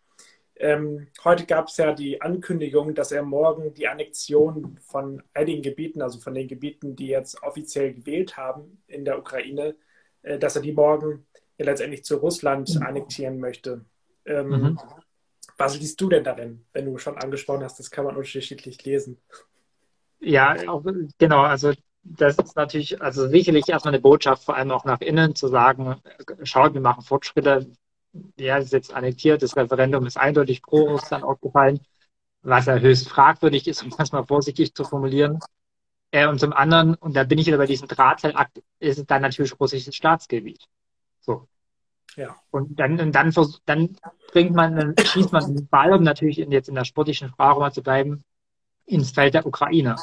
Ähm, heute gab es ja die Ankündigung, dass er morgen die Annexion von einigen Gebieten, also von den Gebieten, die jetzt offiziell gewählt haben in der Ukraine, äh, dass er die morgen ja letztendlich zu Russland annektieren möchte. Ähm, mhm. Was liest du denn darin, wenn du schon angesprochen hast, das kann man unterschiedlich lesen? Ja, auch, genau. Also das ist natürlich, also sicherlich erstmal eine Botschaft, vor allem auch nach innen, zu sagen, schaut, wir machen Fortschritte. Ja, es ist jetzt annektiert, das Referendum ist eindeutig pro Russland aufgefallen, was ja höchst fragwürdig ist, um das mal vorsichtig zu formulieren. Äh, und zum anderen, und da bin ich wieder bei diesem Drahtseilakt, ist es dann natürlich russisches Staatsgebiet. So. Ja. Und dann, und dann, dann bringt man, dann schießt man den Ball, um natürlich in, jetzt in der sportlichen Sprache mal zu bleiben, ins Feld der Ukraine.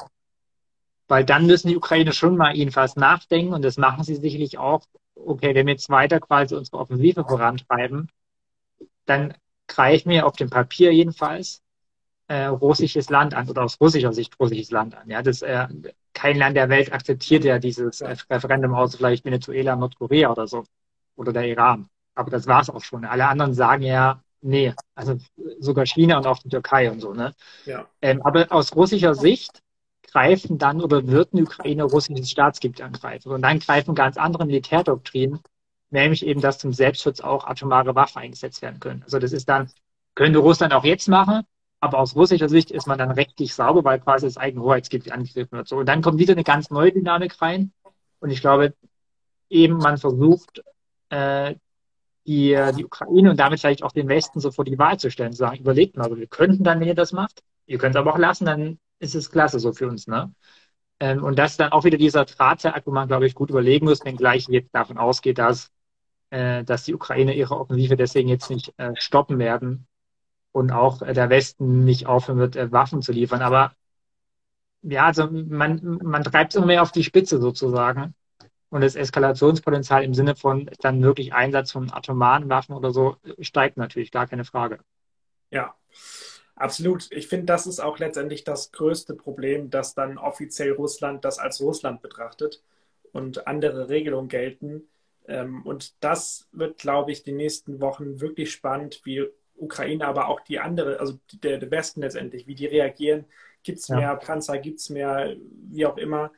Weil dann müssen die Ukraine schon mal jedenfalls nachdenken und das machen sie sicherlich auch. Okay, wenn wir jetzt weiter quasi unsere Offensive vorantreiben, dann greifen wir auf dem Papier jedenfalls äh, russisches Land an oder aus russischer Sicht russisches Land an. Ja, das, äh, kein Land der Welt akzeptiert ja dieses äh, Referendum, außer vielleicht Venezuela, Nordkorea oder so oder der Iran. Aber das war es auch schon. Alle anderen sagen ja, nee, also sogar China und auch die Türkei und so. Ne? Ja. Ähm, aber aus russischer Sicht greifen dann oder wird die Ukraine russisches Staatsgebiet angreifen. Und dann greifen ganz andere Militärdoktrinen, nämlich eben, dass zum Selbstschutz auch atomare Waffen eingesetzt werden können. Also das ist dann, könnte Russland auch jetzt machen, aber aus russischer Sicht ist man dann rechtlich sauber, weil quasi das eigene Hoheitsgebiet angegriffen wird. So, und dann kommt wieder eine ganz neue Dynamik rein. Und ich glaube, eben man versucht, äh, die, die Ukraine und damit vielleicht auch den Westen so vor die Wahl zu stellen, zu sagen, überlegt mal, also wir könnten dann, wenn ihr das macht, ihr könnt es aber auch lassen, dann ist es klasse so für uns. Ne? Ähm, und das ist dann auch wieder dieser Drahtseilakt, wo man, glaube ich, gut überlegen muss, wenngleich jetzt davon ausgeht, dass, äh, dass die Ukraine ihre Offensive deswegen jetzt nicht äh, stoppen werden und auch äh, der Westen nicht aufhören wird, äh, Waffen zu liefern. Aber ja, also man, man treibt es immer mehr auf die Spitze sozusagen. Und das Eskalationspotenzial im Sinne von dann wirklich Einsatz von atomaren Waffen oder so steigt natürlich, gar keine Frage. Ja, absolut. Ich finde, das ist auch letztendlich das größte Problem, dass dann offiziell Russland das als Russland betrachtet und andere Regelungen gelten. Ähm, und das wird, glaube ich, die nächsten Wochen wirklich spannend, wie Ukraine, aber auch die andere, also der, der Westen letztendlich, wie die reagieren. Gibt es ja. mehr Panzer, gibt es mehr, wie auch immer.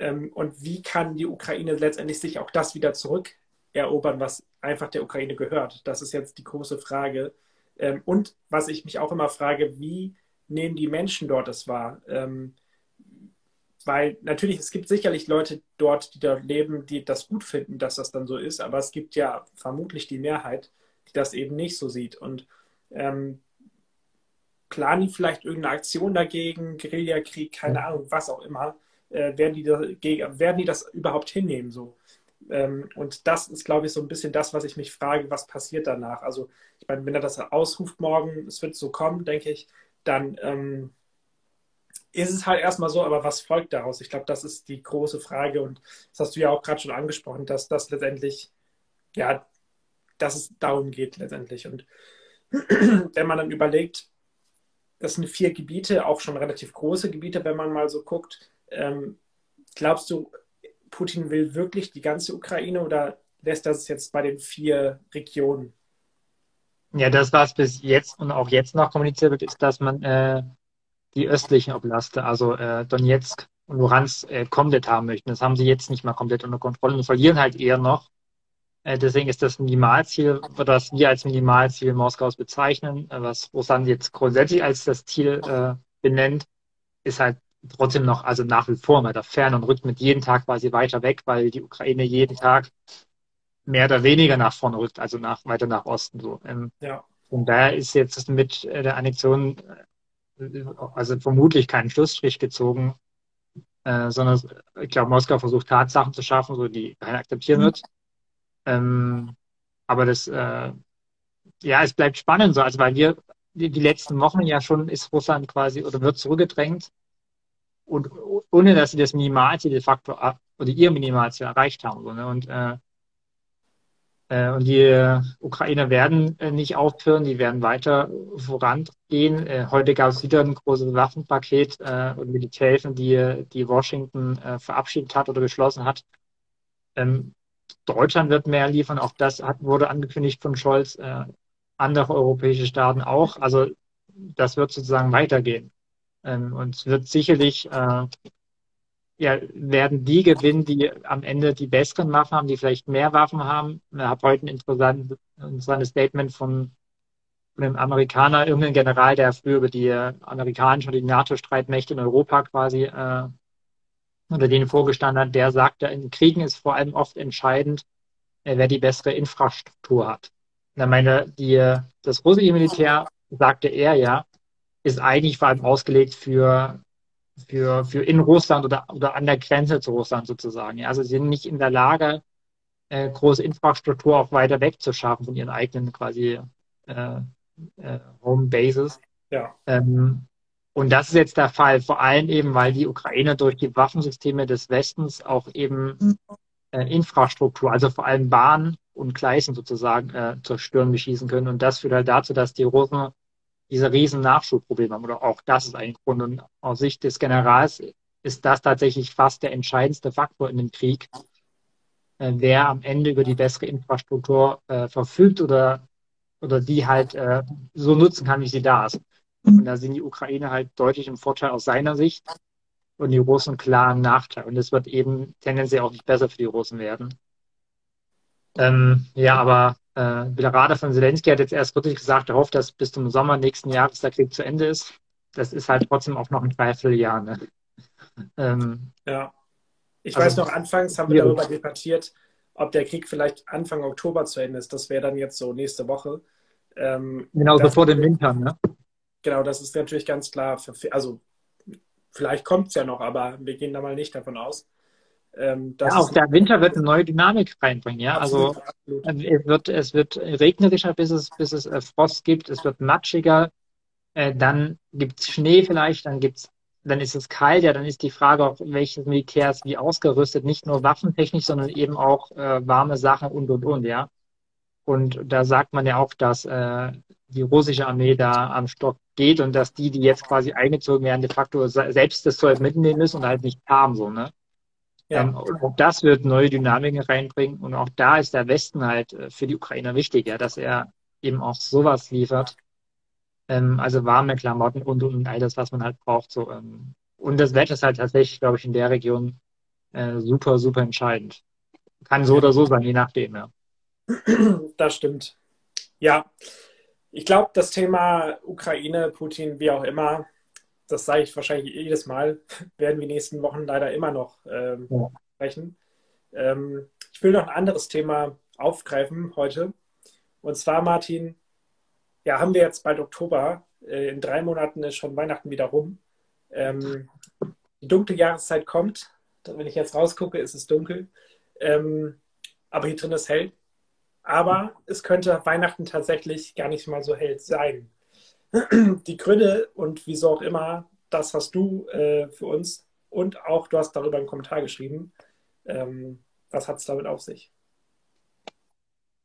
Ähm, und wie kann die Ukraine letztendlich sich auch das wieder zurückerobern, was einfach der Ukraine gehört? Das ist jetzt die große Frage. Ähm, und was ich mich auch immer frage, wie nehmen die Menschen dort es wahr? Ähm, weil natürlich, es gibt sicherlich Leute dort, die dort leben, die das gut finden, dass das dann so ist, aber es gibt ja vermutlich die Mehrheit, die das eben nicht so sieht. Und ähm, planen vielleicht irgendeine Aktion dagegen, Guerillakrieg, keine Ahnung, was auch immer äh, werden, die da, werden die das überhaupt hinnehmen? So? Ähm, und das ist, glaube ich, so ein bisschen das, was ich mich frage, was passiert danach? Also, ich meine, wenn er das ausruft morgen, es wird so kommen, denke ich, dann ähm, ist es halt erstmal so, aber was folgt daraus? Ich glaube, das ist die große Frage und das hast du ja auch gerade schon angesprochen, dass das letztendlich, ja, dass es darum geht letztendlich. Und [CLEARS THROAT] wenn man dann überlegt, das sind vier Gebiete, auch schon relativ große Gebiete, wenn man mal so guckt, ähm, glaubst du, Putin will wirklich die ganze Ukraine oder lässt das jetzt bei den vier Regionen? Ja, das, was bis jetzt und auch jetzt noch kommuniziert wird, ist, dass man äh, die östlichen Oblaste, also äh, Donetsk und Luhansk, äh, komplett haben möchten. Das haben sie jetzt nicht mal komplett unter Kontrolle und verlieren halt eher noch. Äh, deswegen ist das Minimalziel, was wir als Minimalziel Moskaus bezeichnen, äh, was Russland jetzt grundsätzlich als das Ziel äh, benennt, ist halt trotzdem noch, also nach wie vor weiter fern und rückt mit jedem Tag quasi weiter weg, weil die Ukraine jeden Tag mehr oder weniger nach vorne rückt, also nach, weiter nach Osten. So. Ähm, ja. Und daher ist jetzt mit der Annexion äh, also vermutlich keinen Schlussstrich gezogen, äh, sondern ich glaube, Moskau versucht Tatsachen zu schaffen, so die keiner akzeptieren wird. Ähm, aber das, äh, ja, es bleibt spannend so, also weil wir die, die letzten Wochen ja schon ist Russland quasi oder wird zurückgedrängt und ohne dass sie das Minimalziel de facto oder ihr Minimalziel erreicht haben. So, ne? Und äh, äh, und die Ukrainer werden äh, nicht aufhören, die werden weiter vorangehen. Äh, heute gab es wieder ein großes Waffenpaket äh, und Militärhilfen, die, die Washington äh, verabschiedet hat oder beschlossen hat. Ähm, Deutschland wird mehr liefern, auch das hat, wurde angekündigt von Scholz, äh, andere europäische Staaten auch. Also das wird sozusagen weitergehen. Ähm, und es wird sicherlich, äh, ja, werden die gewinnen, die am Ende die besseren Waffen haben, die vielleicht mehr Waffen haben. Ich habe heute ein interessantes, Statement von, einem Amerikaner, irgendein General, der früher über die amerikanischen und die NATO-Streitmächte in Europa quasi äh, oder denen vorgestanden hat, der sagte, in Kriegen ist vor allem oft entscheidend, äh, wer die bessere Infrastruktur hat. Und er meine, die, das russische Militär, sagte er ja, ist eigentlich vor allem ausgelegt für, für, für in Russland oder, oder an der Grenze zu Russland sozusagen. Ja, also sie sind nicht in der Lage, äh, große Infrastruktur auch weiter weg zu schaffen von ihren eigenen quasi äh, äh, Home Bases. Ja. Ähm, und das ist jetzt der Fall, vor allem eben, weil die Ukraine durch die Waffensysteme des Westens auch eben äh, Infrastruktur, also vor allem Bahn und Gleisen sozusagen äh, zerstören, beschießen können. Und das führt halt dazu, dass die Russen diese riesen Nachschubprobleme haben. Oder auch das ist ein Grund. Und aus Sicht des Generals ist das tatsächlich fast der entscheidendste Faktor in dem Krieg, äh, wer am Ende über die bessere Infrastruktur äh, verfügt oder, oder die halt äh, so nutzen kann, wie sie da ist. Und da sind die Ukraine halt deutlich im Vorteil aus seiner Sicht und die Russen klar im Nachteil. Und es wird eben tendenziell auch nicht besser für die Russen werden. Ähm, ja, aber äh, der Rader von Zelensky hat jetzt erst wirklich gesagt, er hofft, dass bis zum Sommer nächsten Jahres der Krieg zu Ende ist. Das ist halt trotzdem auch noch ein Dreivierteljahr. Ne? Ähm, ja. Ich also, weiß noch, anfangs haben wir darüber debattiert, ob der Krieg vielleicht Anfang Oktober zu Ende ist. Das wäre dann jetzt so nächste Woche. Ähm, genau, so vor dem Winter, ne? Genau, das ist natürlich ganz klar. Für, also vielleicht kommt es ja noch, aber wir gehen da mal nicht davon aus. Ähm, ja, auch der Winter wird eine neue Dynamik reinbringen, ja. Absolut, also absolut. Ähm, es wird, es wird regnerischer, bis es, bis es äh, Frost gibt, es wird matschiger, äh, dann gibt es Schnee vielleicht, dann gibt's, dann ist es kalt, ja, dann ist die Frage, auf welches Militär ist wie ausgerüstet, nicht nur waffentechnisch, sondern eben auch äh, warme Sachen und und und, ja. Und da sagt man ja auch, dass äh, die russische Armee da am Stock geht und dass die, die jetzt quasi eingezogen werden, de facto selbst das Zeug mitnehmen müssen und halt nicht haben, so, ne? Ja. Ähm, auch das wird neue Dynamiken reinbringen und auch da ist der Westen halt äh, für die Ukrainer wichtig, ja, dass er eben auch sowas liefert. Ähm, also warme Klamotten und, und all das, was man halt braucht, so. Ähm, und das Wetter ist halt tatsächlich, glaube ich, in der Region äh, super, super entscheidend. Kann so oder so sein, je nachdem, ja. [CLEARS THROAT] Das stimmt. Ja, ich glaube, das Thema Ukraine, Putin, wie auch immer, das sage ich wahrscheinlich jedes Mal, [LAUGHS] werden wir in den nächsten Wochen leider immer noch ähm, ja. sprechen. Ähm, ich will noch ein anderes Thema aufgreifen heute. Und zwar, Martin, ja, haben wir jetzt bald Oktober. Äh, in drei Monaten ist schon Weihnachten wieder rum. Ähm, die dunkle Jahreszeit kommt. Wenn ich jetzt rausgucke, ist es dunkel. Ähm, aber hier drin ist hell. Aber es könnte Weihnachten tatsächlich gar nicht mal so hell sein. [CLEARS THROAT] Die Gründe und wieso auch immer, das hast du äh, für uns und auch du hast darüber einen Kommentar geschrieben. Ähm, was hat es damit auf sich?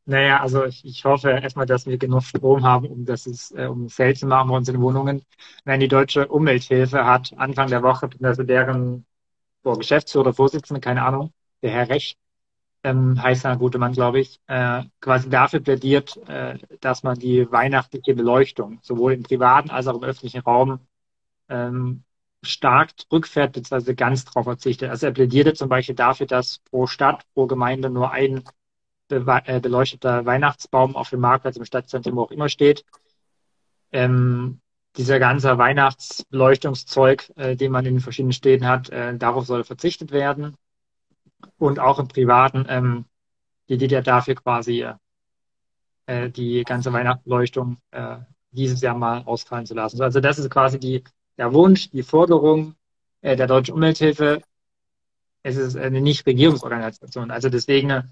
Naja, also ich, ich hoffe erstmal, dass wir genug Strom haben, um das ist, äh, um hell zu machen bei uns in Wohnungen. Wenn die deutsche Umwelthilfe hat Anfang der Woche, also deren boah, Geschäftsführer, Vorsitzende, keine Ahnung, der Herr Recht, ähm, heißt ein guter Mann, glaube ich, äh, quasi dafür plädiert, äh, dass man die weihnachtliche Beleuchtung sowohl im privaten als auch im öffentlichen Raum ähm, stark zurückfährt, beziehungsweise ganz darauf verzichtet. Also er plädierte zum Beispiel dafür, dass pro Stadt, pro Gemeinde nur ein äh, beleuchteter Weihnachtsbaum auf dem Marktplatz im Stadtzentrum, wo auch immer steht. Ähm, dieser ganze Weihnachtsbeleuchtungszeug, äh, den man in den verschiedenen Städten hat, äh, darauf soll verzichtet werden. Und auch im Privaten ähm, die ja dafür quasi äh, die ganze Weihnachtsbeleuchtung äh, dieses Jahr mal ausfallen zu lassen. Also das ist quasi die, der Wunsch, die Forderung äh, der Deutschen Umwelthilfe. Es ist eine Nichtregierungsorganisation. Also deswegen äh,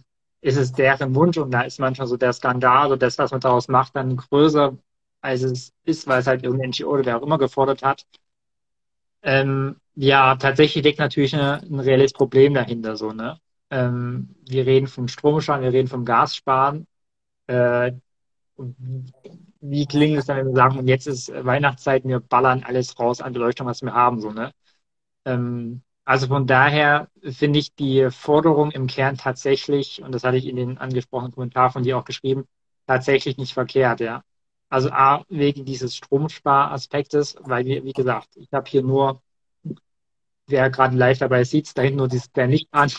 ist es deren Wunsch und da ist manchmal so der Skandal oder das, was man daraus macht, dann größer, als es ist, weil es halt irgendein NGO oder wer auch immer gefordert hat. Ähm, ja, tatsächlich liegt natürlich eine, ein reelles Problem dahinter, so, ne? Ähm, wir reden vom Stromsparen, wir reden vom Gassparen. Äh, wie klingt es dann, wenn wir sagen, und jetzt ist Weihnachtszeit, wir ballern alles raus an Beleuchtung, was wir haben, so, ne? Ähm, also von daher finde ich die Forderung im Kern tatsächlich, und das hatte ich in den angesprochenen Kommentar von dir auch geschrieben, tatsächlich nicht verkehrt, ja. Also A, wegen dieses Stromsparaspektes, weil wir, wie gesagt, ich habe hier nur, wer gerade live dabei sieht, da hinten nur dieses, der Licht an.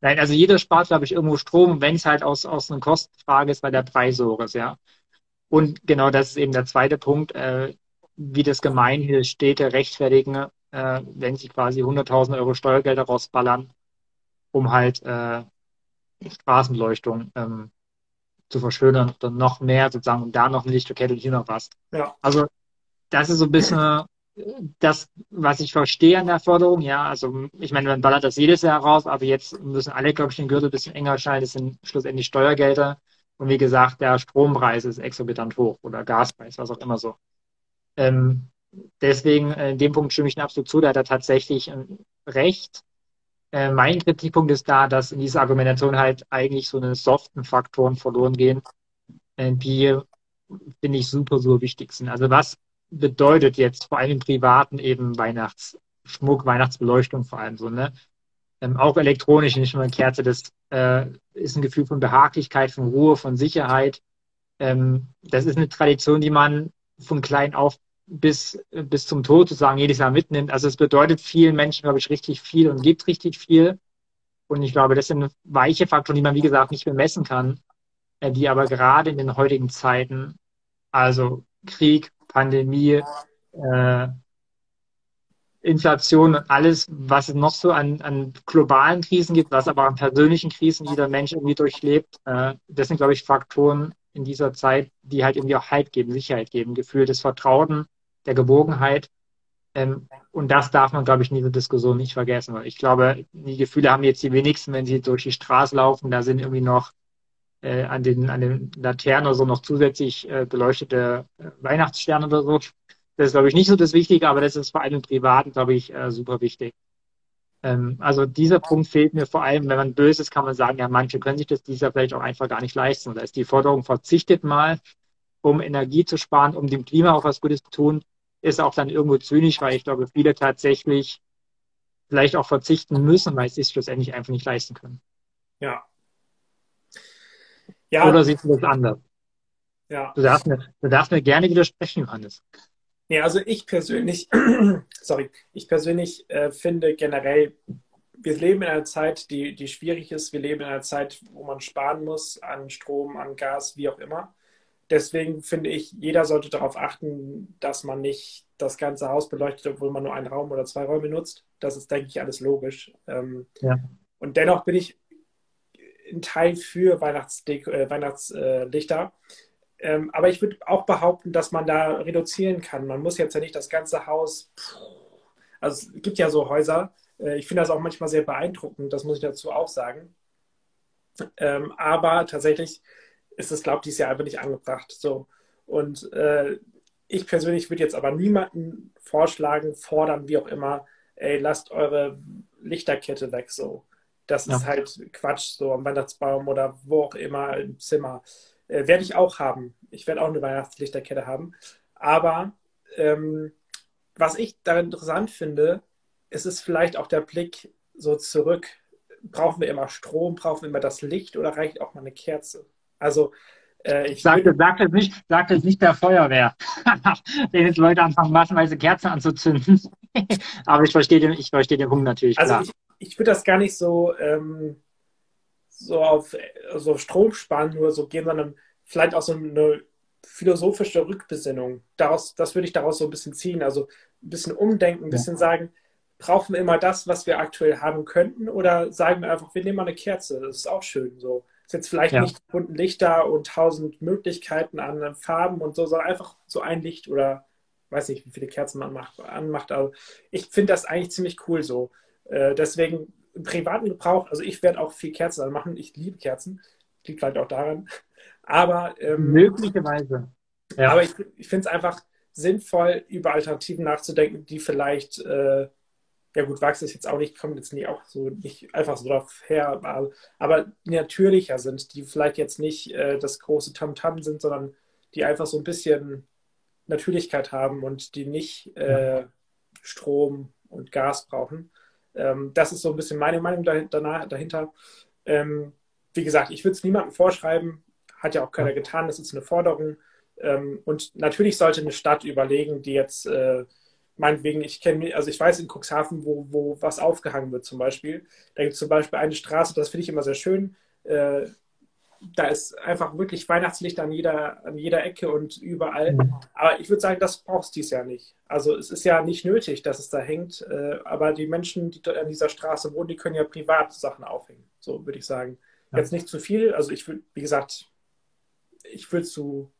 Nein, also jeder spart, glaube ich, irgendwo Strom, wenn es halt aus, aus einer Kostenfrage ist, weil der Preis so ist, ja. Und genau das ist eben der zweite Punkt, äh, wie das Gemeinhill Städte rechtfertigen, äh, wenn sie quasi 100.000 Euro Steuergelder rausballern, um halt äh, Straßenleuchtung ähm, zu verschönern oder noch mehr sozusagen und da noch eine Lichterkette und hier noch was. Ja. Also das ist so ein bisschen das, was ich verstehe an der Forderung. Ja, also ich meine, man ballert das jedes Jahr raus, aber jetzt müssen alle, glaube ich, den Gürtel ein bisschen enger schneiden. Das sind schlussendlich Steuergelder. Und wie gesagt, der Strompreis ist exorbitant hoch oder Gaspreis, was auch immer so. Ähm, deswegen, äh, in dem Punkt stimme ich Ihnen absolut zu, da hat er tatsächlich äh, recht. Äh, mein Kritikpunkt ist da, dass in dieser Argumentation halt eigentlich so eine soften Faktoren verloren gehen, äh, die, finde ich, super, super wichtig sind. Also was bedeutet jetzt vor allem im Privaten eben Weihnachtsschmuck, Weihnachtsbeleuchtung vor allem so, ne? Ähm, auch elektronisch, nicht nur eine Kerze, das äh, ist ein Gefühl von Behaglichkeit, von Ruhe, von Sicherheit. Ähm, das ist eine Tradition, die man von klein auf bis, bis zum Tod sozusagen jedes Jahr mitnimmt. Also es bedeutet vielen Menschen, glaube ich, richtig viel und gibt richtig viel. Und ich glaube, das sind weiche Faktoren, die man, wie gesagt, nicht bemessen kann, äh, die aber gerade in den heutigen Zeiten, also Krieg, Pandemie, äh, Inflation und alles, was es noch so an, an globalen Krisen gibt, was aber an persönlichen Krisen jeder Mensch irgendwie durchlebt, äh, das sind, glaube ich, Faktoren, in dieser Zeit, die halt irgendwie auch Halt geben, Sicherheit geben, Gefühl des Vertrauten, der Gewogenheit. Ähm, und das darf man, glaube ich, in dieser Diskussion nicht vergessen. Weil ich glaube, die Gefühle haben jetzt die wenigsten, wenn sie durch die Straße laufen. Da sind irgendwie noch äh, an, den, an den Laternen oder so noch zusätzlich äh, beleuchtete äh, Weihnachtssterne oder so. Das ist, glaube ich, nicht so das Wichtige, aber das ist vor allem im Privaten, glaube ich, äh, super wichtig. Ähm, also dieser Punkt fehlt mir vor allem, wenn man böse ist, kann man sagen, ja, manche können sich das dieser vielleicht auch einfach gar nicht leisten. Da ist die Forderung, verzichtet mal, um Energie zu sparen, um dem Klima auch was Gutes zu tun, ist auch dann irgendwo zynisch, weil ich glaube, viele tatsächlich vielleicht auch verzichten müssen, weil sie es schlussendlich einfach nicht leisten können. Ja. Ja. Oder siehst du das anders? Ja. Du darfst, mir, du darfst mir gerne widersprechen, Johannes. Nee, also ich persönlich, [CLEARS THROAT] sorry, ich persönlich äh, finde generell, wir leben in einer Zeit, die, die schwierig ist. Wir leben in einer Zeit, wo man sparen muss an Strom, an Gas, wie auch immer. Deswegen finde ich, jeder sollte darauf achten, dass man nicht das ganze Haus beleuchtet, obwohl man nur einen Raum oder zwei Räume nutzt. Das ist, denke ich, alles logisch. Ähm, ja. Und dennoch bin ich ein Teil für Weihnachtslichter. Äh, Weihnachtslichter. Ähm, aber ich würde auch behaupten, dass man da reduzieren kann. Man muss jetzt ja nicht das ganze Haus. Also es gibt ja so Häuser. Äh, ich finde das auch manchmal sehr beeindruckend, das muss ich dazu auch sagen. Ähm, aber tatsächlich ist es, glaube ich, dieses Jahr einfach nicht angebracht. So. Und äh, ich persönlich würde jetzt aber niemanden vorschlagen, fordern, wie auch immer, ey, lasst eure Lichterkette weg so. Das ja. ist halt Quatsch, so am Weihnachtsbaum oder wo auch immer im Zimmer. Äh, werde ich auch haben. Ich werde auch eine Weihnachtslichterkette haben. Aber ähm, was ich daran interessant finde, ist es vielleicht auch der Blick so zurück. Brauchen wir immer Strom? Brauchen wir immer das Licht oder reicht auch mal eine Kerze? Also Äh, ich sag, sag, das nicht, sag das nicht der Feuerwehr. [LAUGHS] Wenn jetzt Leute anfangen, massenweise Kerzen anzuzünden. [LAUGHS] Aber ich verstehe den, ich verstehe den Punkt natürlich. Also klar. Ich, würde das gar nicht so, ähm, so auf so Stromspannen nur so gehen, sondern vielleicht auch so eine philosophische Rückbesinnung. Daraus, das würde ich daraus so ein bisschen ziehen. Also ein bisschen umdenken, ein bisschen ja. sagen, brauchen wir immer das, was wir aktuell haben könnten, oder sagen wir einfach, wir nehmen mal eine Kerze, das ist auch schön so. Ist jetzt vielleicht ja. nicht bunten Lichter und tausend Möglichkeiten an Farben und so, sondern einfach so ein Licht oder weiß nicht, wie viele Kerzen man macht, anmacht. Aber ich finde das eigentlich ziemlich cool so. Äh, deswegen im privaten Gebrauch, also ich werde auch viel Kerzen anmachen. Ich liebe Kerzen. Liegt vielleicht auch daran. Aber ähm, möglicherweise. Ja. Aber ich, ich finde es einfach sinnvoll, über Alternativen nachzudenken, die vielleicht, äh, ja gut, Wachs ist jetzt auch nicht, kommt jetzt nie auch so nicht einfach so drauf her, aber, aber natürlicher sind, die vielleicht jetzt nicht äh, das große Tamtam -Tam sind, sondern die einfach so ein bisschen Natürlichkeit haben und die nicht äh, Strom und Gas brauchen. Ähm, das ist so ein bisschen meine Meinung dahinter. Ähm, wie gesagt, ich würde es niemandem vorschreiben, hat ja auch keiner getan, das ist eine Forderung. Ähm, und natürlich sollte eine Stadt überlegen, die jetzt, äh, meinetwegen, ich kenne, also ich weiß in Cuxhaven, wo, wo was aufgehangen wird zum Beispiel. Da gibt es zum Beispiel eine Straße, das finde ich immer sehr schön. Äh, da ist einfach wirklich Weihnachtslicht an jeder, an jeder Ecke und überall. Mhm. Aber ich würde sagen, das braucht es dies Jahr nicht. Also es ist ja nicht nötig, dass es da hängt. Äh, aber die Menschen, die an dieser Straße wohnen, die können ja privat Sachen aufhängen. So würde ich sagen. Ja. Jetzt nicht zu viel. Also ich würde, wie gesagt, ich würde zu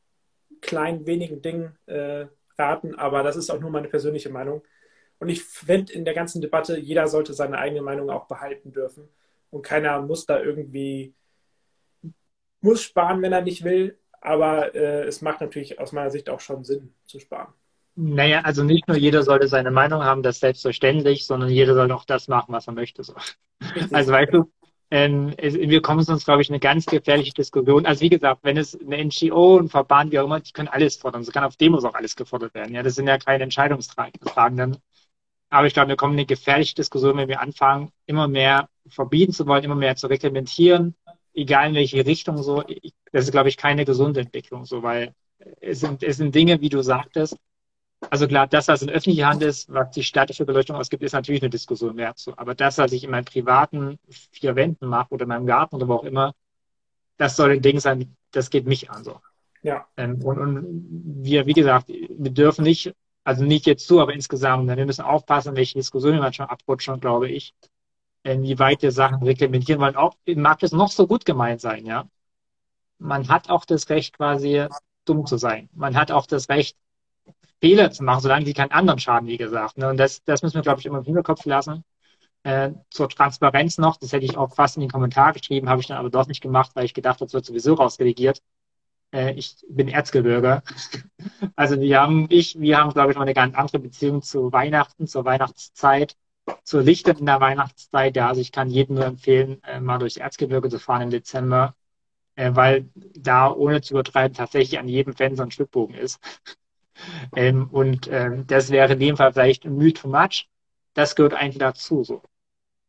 kleinen, wenigen Dingen äh, raten, aber das ist auch nur meine persönliche Meinung. Und ich finde in der ganzen Debatte, jeder sollte seine eigene Meinung auch behalten dürfen. Und keiner muss da irgendwie, muss sparen, wenn er nicht will. Aber äh, es macht natürlich aus meiner Sicht auch schon Sinn zu sparen. Naja, also nicht nur jeder sollte seine Meinung haben, das selbstverständlich, sondern jeder soll auch das machen, was er möchte. So. Also weißt du, ähm, wir kommen uns, glaube ich, eine ganz gefährliche Diskussion. Also wie gesagt, wenn es eine NGO, ein Verband, wie auch immer, die können alles fordern. So kann auf Demos auch alles gefordert werden. Ja, das sind ja keine Entscheidungstragenden. Aber ich glaube, wir kommen in eine gefährliche Diskussion, wenn wir anfangen, immer mehr verbieten zu wollen, immer mehr zu reglementieren, egal in welche Richtung so. Das ist, glaube ich, keine gesunde Entwicklung so, weil es sind, es sind Dinge, wie du sagtest, also klar, das, was in öffentlicher Hand ist, was die städtische Beleuchtung ausgibt, ist natürlich eine Diskussion wert. So. Aber das, was ich in meinen privaten vier Wänden mache oder in meinem Garten oder wo auch immer, das soll ein Ding sein, das geht mich an. So. Ja. Ähm, und, und wir, wie gesagt, wir dürfen nicht, also nicht jetzt zu, aber insgesamt, wir müssen aufpassen, welche Diskussionen wir schon abrutschen, glaube ich, wie weit wir Sachen reglementieren wollen. Auch mag das noch so gut gemeint sein, ja. Man hat auch das Recht, quasi dumm zu sein. Man hat auch das Recht, Fehler zu machen, solange sie keinen anderen schaden, wie gesagt. Ne? Und das, das müssen wir, glaube ich, immer im Hinterkopf lassen. Äh, zur Transparenz noch, das hätte ich auch fast in den Kommentar geschrieben, habe ich dann aber doch nicht gemacht, weil ich gedacht habe, das wird sowieso rausdelegiert. Äh, ich bin Erzgebirger. [LAUGHS] also wir haben, ich, wir haben, glaube ich, noch eine ganz andere Beziehung zu Weihnachten, zur Weihnachtszeit, zur Lichter in der Weihnachtszeit. Ja, also ich kann jedem nur empfehlen, äh, mal durchs Erzgebirge zu fahren im Dezember, äh, weil da, ohne zu übertreiben, tatsächlich an jedem Fenster ein Schwibbogen ist. [LAUGHS] Ähm, und ähm, das wäre in dem Fall vielleicht ein Mühe too much. Das gehört eigentlich dazu so.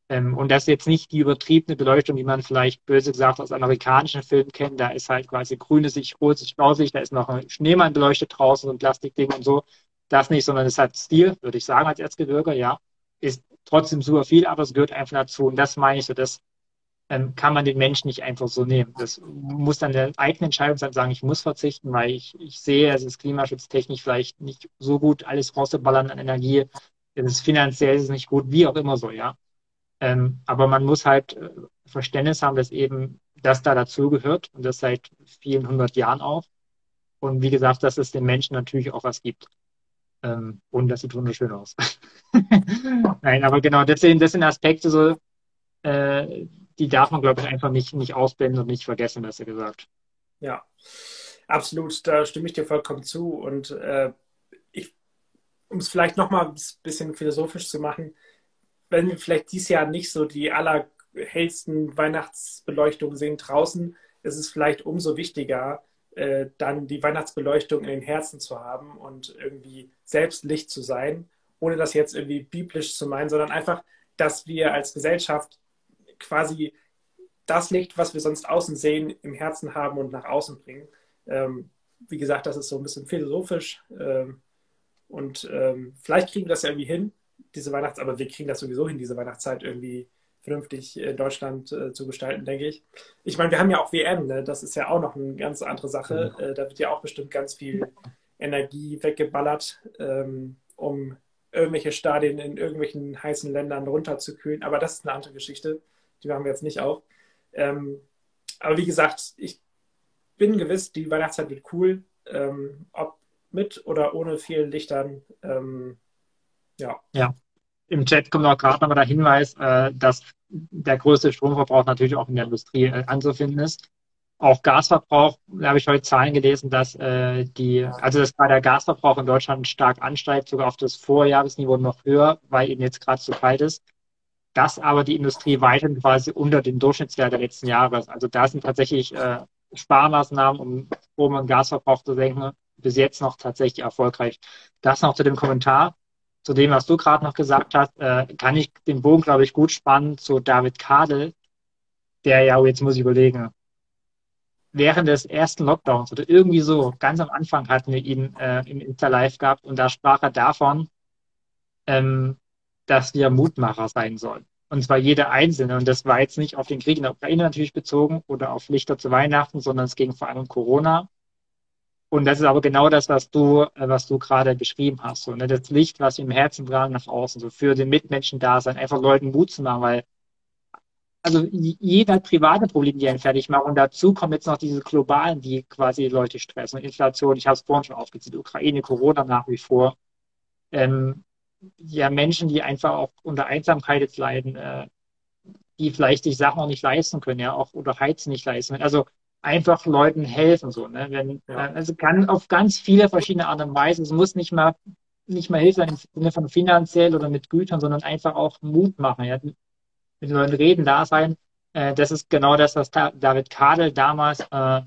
Ähm, und das ist jetzt nicht die übertriebene Beleuchtung, die man vielleicht böse gesagt aus amerikanischen Filmen kennt. Da ist halt quasi grünes Licht, rotes Licht, blaues Licht, da ist noch ein Schneemann beleuchtet draußen, so ein Plastikding und so. Das nicht, sondern es hat Stil, würde ich sagen, als Erzgebirger, ja. Ist trotzdem super viel, aber es gehört einfach dazu. Und das meine ich so, das ähm, kann man den Menschen nicht einfach so nehmen. Das muss dann eine eigene Entscheidung sein, sagen, ich muss verzichten, weil ich, ich sehe, es ist klimaschutztechnisch vielleicht nicht so gut, alles rauszuballern an Energie. Es ist finanziell ist nicht gut, wie auch immer so, ja. Ähm, aber man muss halt äh, Verständnis haben, dass eben das da dazugehört und das seit vielen hundert Jahren auch. Und wie gesagt, dass es den Menschen natürlich auch was gibt. Ähm, und das sieht wunderschön aus. [LAUGHS] Nein, aber genau, das sind, das sind Aspekte so, äh, die darf man, glaube ich, einfach nicht, nicht ausblenden und nicht vergessen, besser gesagt. Ja, absolut, da stimme ich dir vollkommen zu. Und äh, um es vielleicht nochmal ein bisschen philosophisch zu machen, wenn wir vielleicht dieses Jahr nicht so die allerhellsten Weihnachtsbeleuchtungen sehen draußen, ist es vielleicht umso wichtiger, äh, dann die Weihnachtsbeleuchtung in den Herzen zu haben und irgendwie selbst Licht zu sein, ohne das jetzt irgendwie biblisch zu meinen, sondern einfach, dass wir als Gesellschaft quasi das Licht, was wir sonst außen sehen, im Herzen haben und nach außen bringen. Ähm, wie gesagt, das ist so ein bisschen philosophisch. Ähm, und ähm, vielleicht kriegen wir das ja irgendwie hin, diese Weihnachts-, aber wir kriegen das sowieso hin, diese Weihnachtszeit irgendwie vernünftig in Deutschland äh, zu gestalten, denke ich. Ich meine, wir haben ja auch WM, ne? das ist ja auch noch eine ganz andere Sache. Äh, da wird ja auch bestimmt ganz viel Energie weggeballert, ähm, um irgendwelche Stadien in irgendwelchen heißen Ländern runterzukühlen. Aber das ist eine andere Geschichte. Die machen wir jetzt nicht auf. Ähm, aber wie gesagt, ich bin gewiss, die Weihnachtszeit wird cool. Ähm, ob mit oder ohne vielen Lichtern. Ähm, ja. Ja. Im Chat kommt auch gerade nochmal der Hinweis, äh, dass der größte Stromverbrauch natürlich auch in der Industrie äh, anzufinden ist. Auch Gasverbrauch, da habe ich heute Zahlen gelesen, dass äh, die, also dass gerade der Gasverbrauch in Deutschland stark ansteigt, sogar auf das Vorjahresniveau noch höher, weil eben jetzt gerade zu kalt ist. Dass aber die Industrie weiterhin quasi unter dem Durchschnittswert der letzten Jahre ist. Also da sind tatsächlich äh, Sparmaßnahmen, um Strom- und Gasverbrauch zu senken, bis jetzt noch tatsächlich erfolgreich. Das noch zu dem Kommentar. Zu dem, was du gerade noch gesagt hast, äh, kann ich den Bogen, glaube ich, gut spannen zu David Kadel, der ja, oh, jetzt muss ich überlegen, während des ersten Lockdowns oder irgendwie so, ganz am Anfang hatten wir ihn äh, im Insta Live gehabt und da sprach er davon, ähm, dass wir Mutmacher sein sollen. Und zwar jeder Einzelne. Und das war jetzt nicht auf den Krieg in der Ukraine natürlich bezogen oder auf Lichter zu Weihnachten, sondern es ging vor allem um Corona. Und das ist aber genau das, was du, äh, was du gerade beschrieben hast. So, ne? Das Licht, was im Herzen tragen nach außen, so für den Mitmenschen da sein, einfach Leuten Mut zu machen, weil also jeder private Problem, die einen fertig machen. Und dazu kommen jetzt noch diese globalen, die quasi Leute stressen. Inflation, ich habe es vorhin schon aufgezählt, Ukraine, Corona nach wie vor. Ähm, ja, Menschen, die einfach auch unter Einsamkeit jetzt leiden, äh, die vielleicht sich Sachen auch nicht leisten können, ja, auch oder Heizen nicht leisten können. Also einfach Leuten helfen, so, ne? Wenn, ja. Äh, also kann auf ganz viele verschiedene Arten und Weisen. Es muss nicht mal nicht mal Hilfe sein im Sinne von finanziell oder mit Gütern, sondern einfach auch Mut machen, ja mit Leuten reden, da sein. Äh, das ist genau das, was David Kadel damals äh,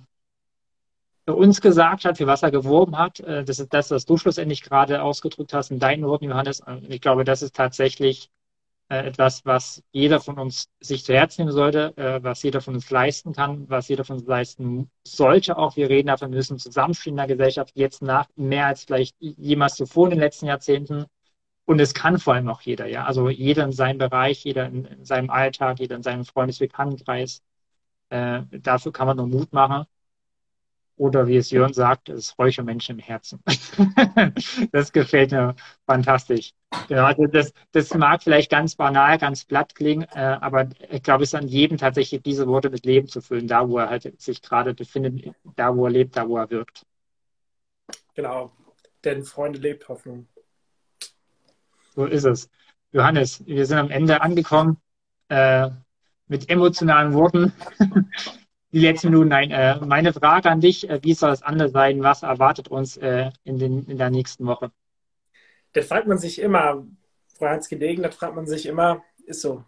für uns gesagt hat, für was er geworben hat. Äh, das ist das, was du schlussendlich gerade ausgedrückt hast in deinen Worten, Johannes. Und ich glaube, das ist tatsächlich etwas, was jeder von uns sich zu Herzen nehmen sollte, äh, was jeder von uns leisten kann, was jeder von uns leisten sollte. Auch wir reden davon, wir müssen zusammenstehen in der Gesellschaft jetzt nach mehr als vielleicht jemals zuvor in den letzten Jahrzehnten. Und es kann vor allem auch jeder, ja. Also jeder in seinem Bereich, jeder in, in seinem Alltag, jeder in seinem Freundesbekanntenkreis. Äh, dafür kann man nur Mut machen. Oder wie es Jörn sagt, es ist Räucher Menschen im Herzen. [LAUGHS] das gefällt mir fantastisch. Genau, also das, das mag vielleicht ganz banal, ganz platt klingen, äh, aber ich glaube, es ist an jedem tatsächlich, diese Worte mit Leben zu füllen, da wo er halt sich gerade befindet, da wo er lebt, da wo er wirkt. Genau, denn Freunde lebt Hoffnung. So ist es. Johannes, wir sind am Ende angekommen äh, mit emotionalen Worten. [LAUGHS] Die letzten Minuten. Nein, äh, meine Frage an dich, äh, wie soll es anders sein? Was erwartet uns äh, in, den, in der nächsten Woche? Das fragt man sich immer, Frau Hans Gelegen, das fragt man sich immer, ist so.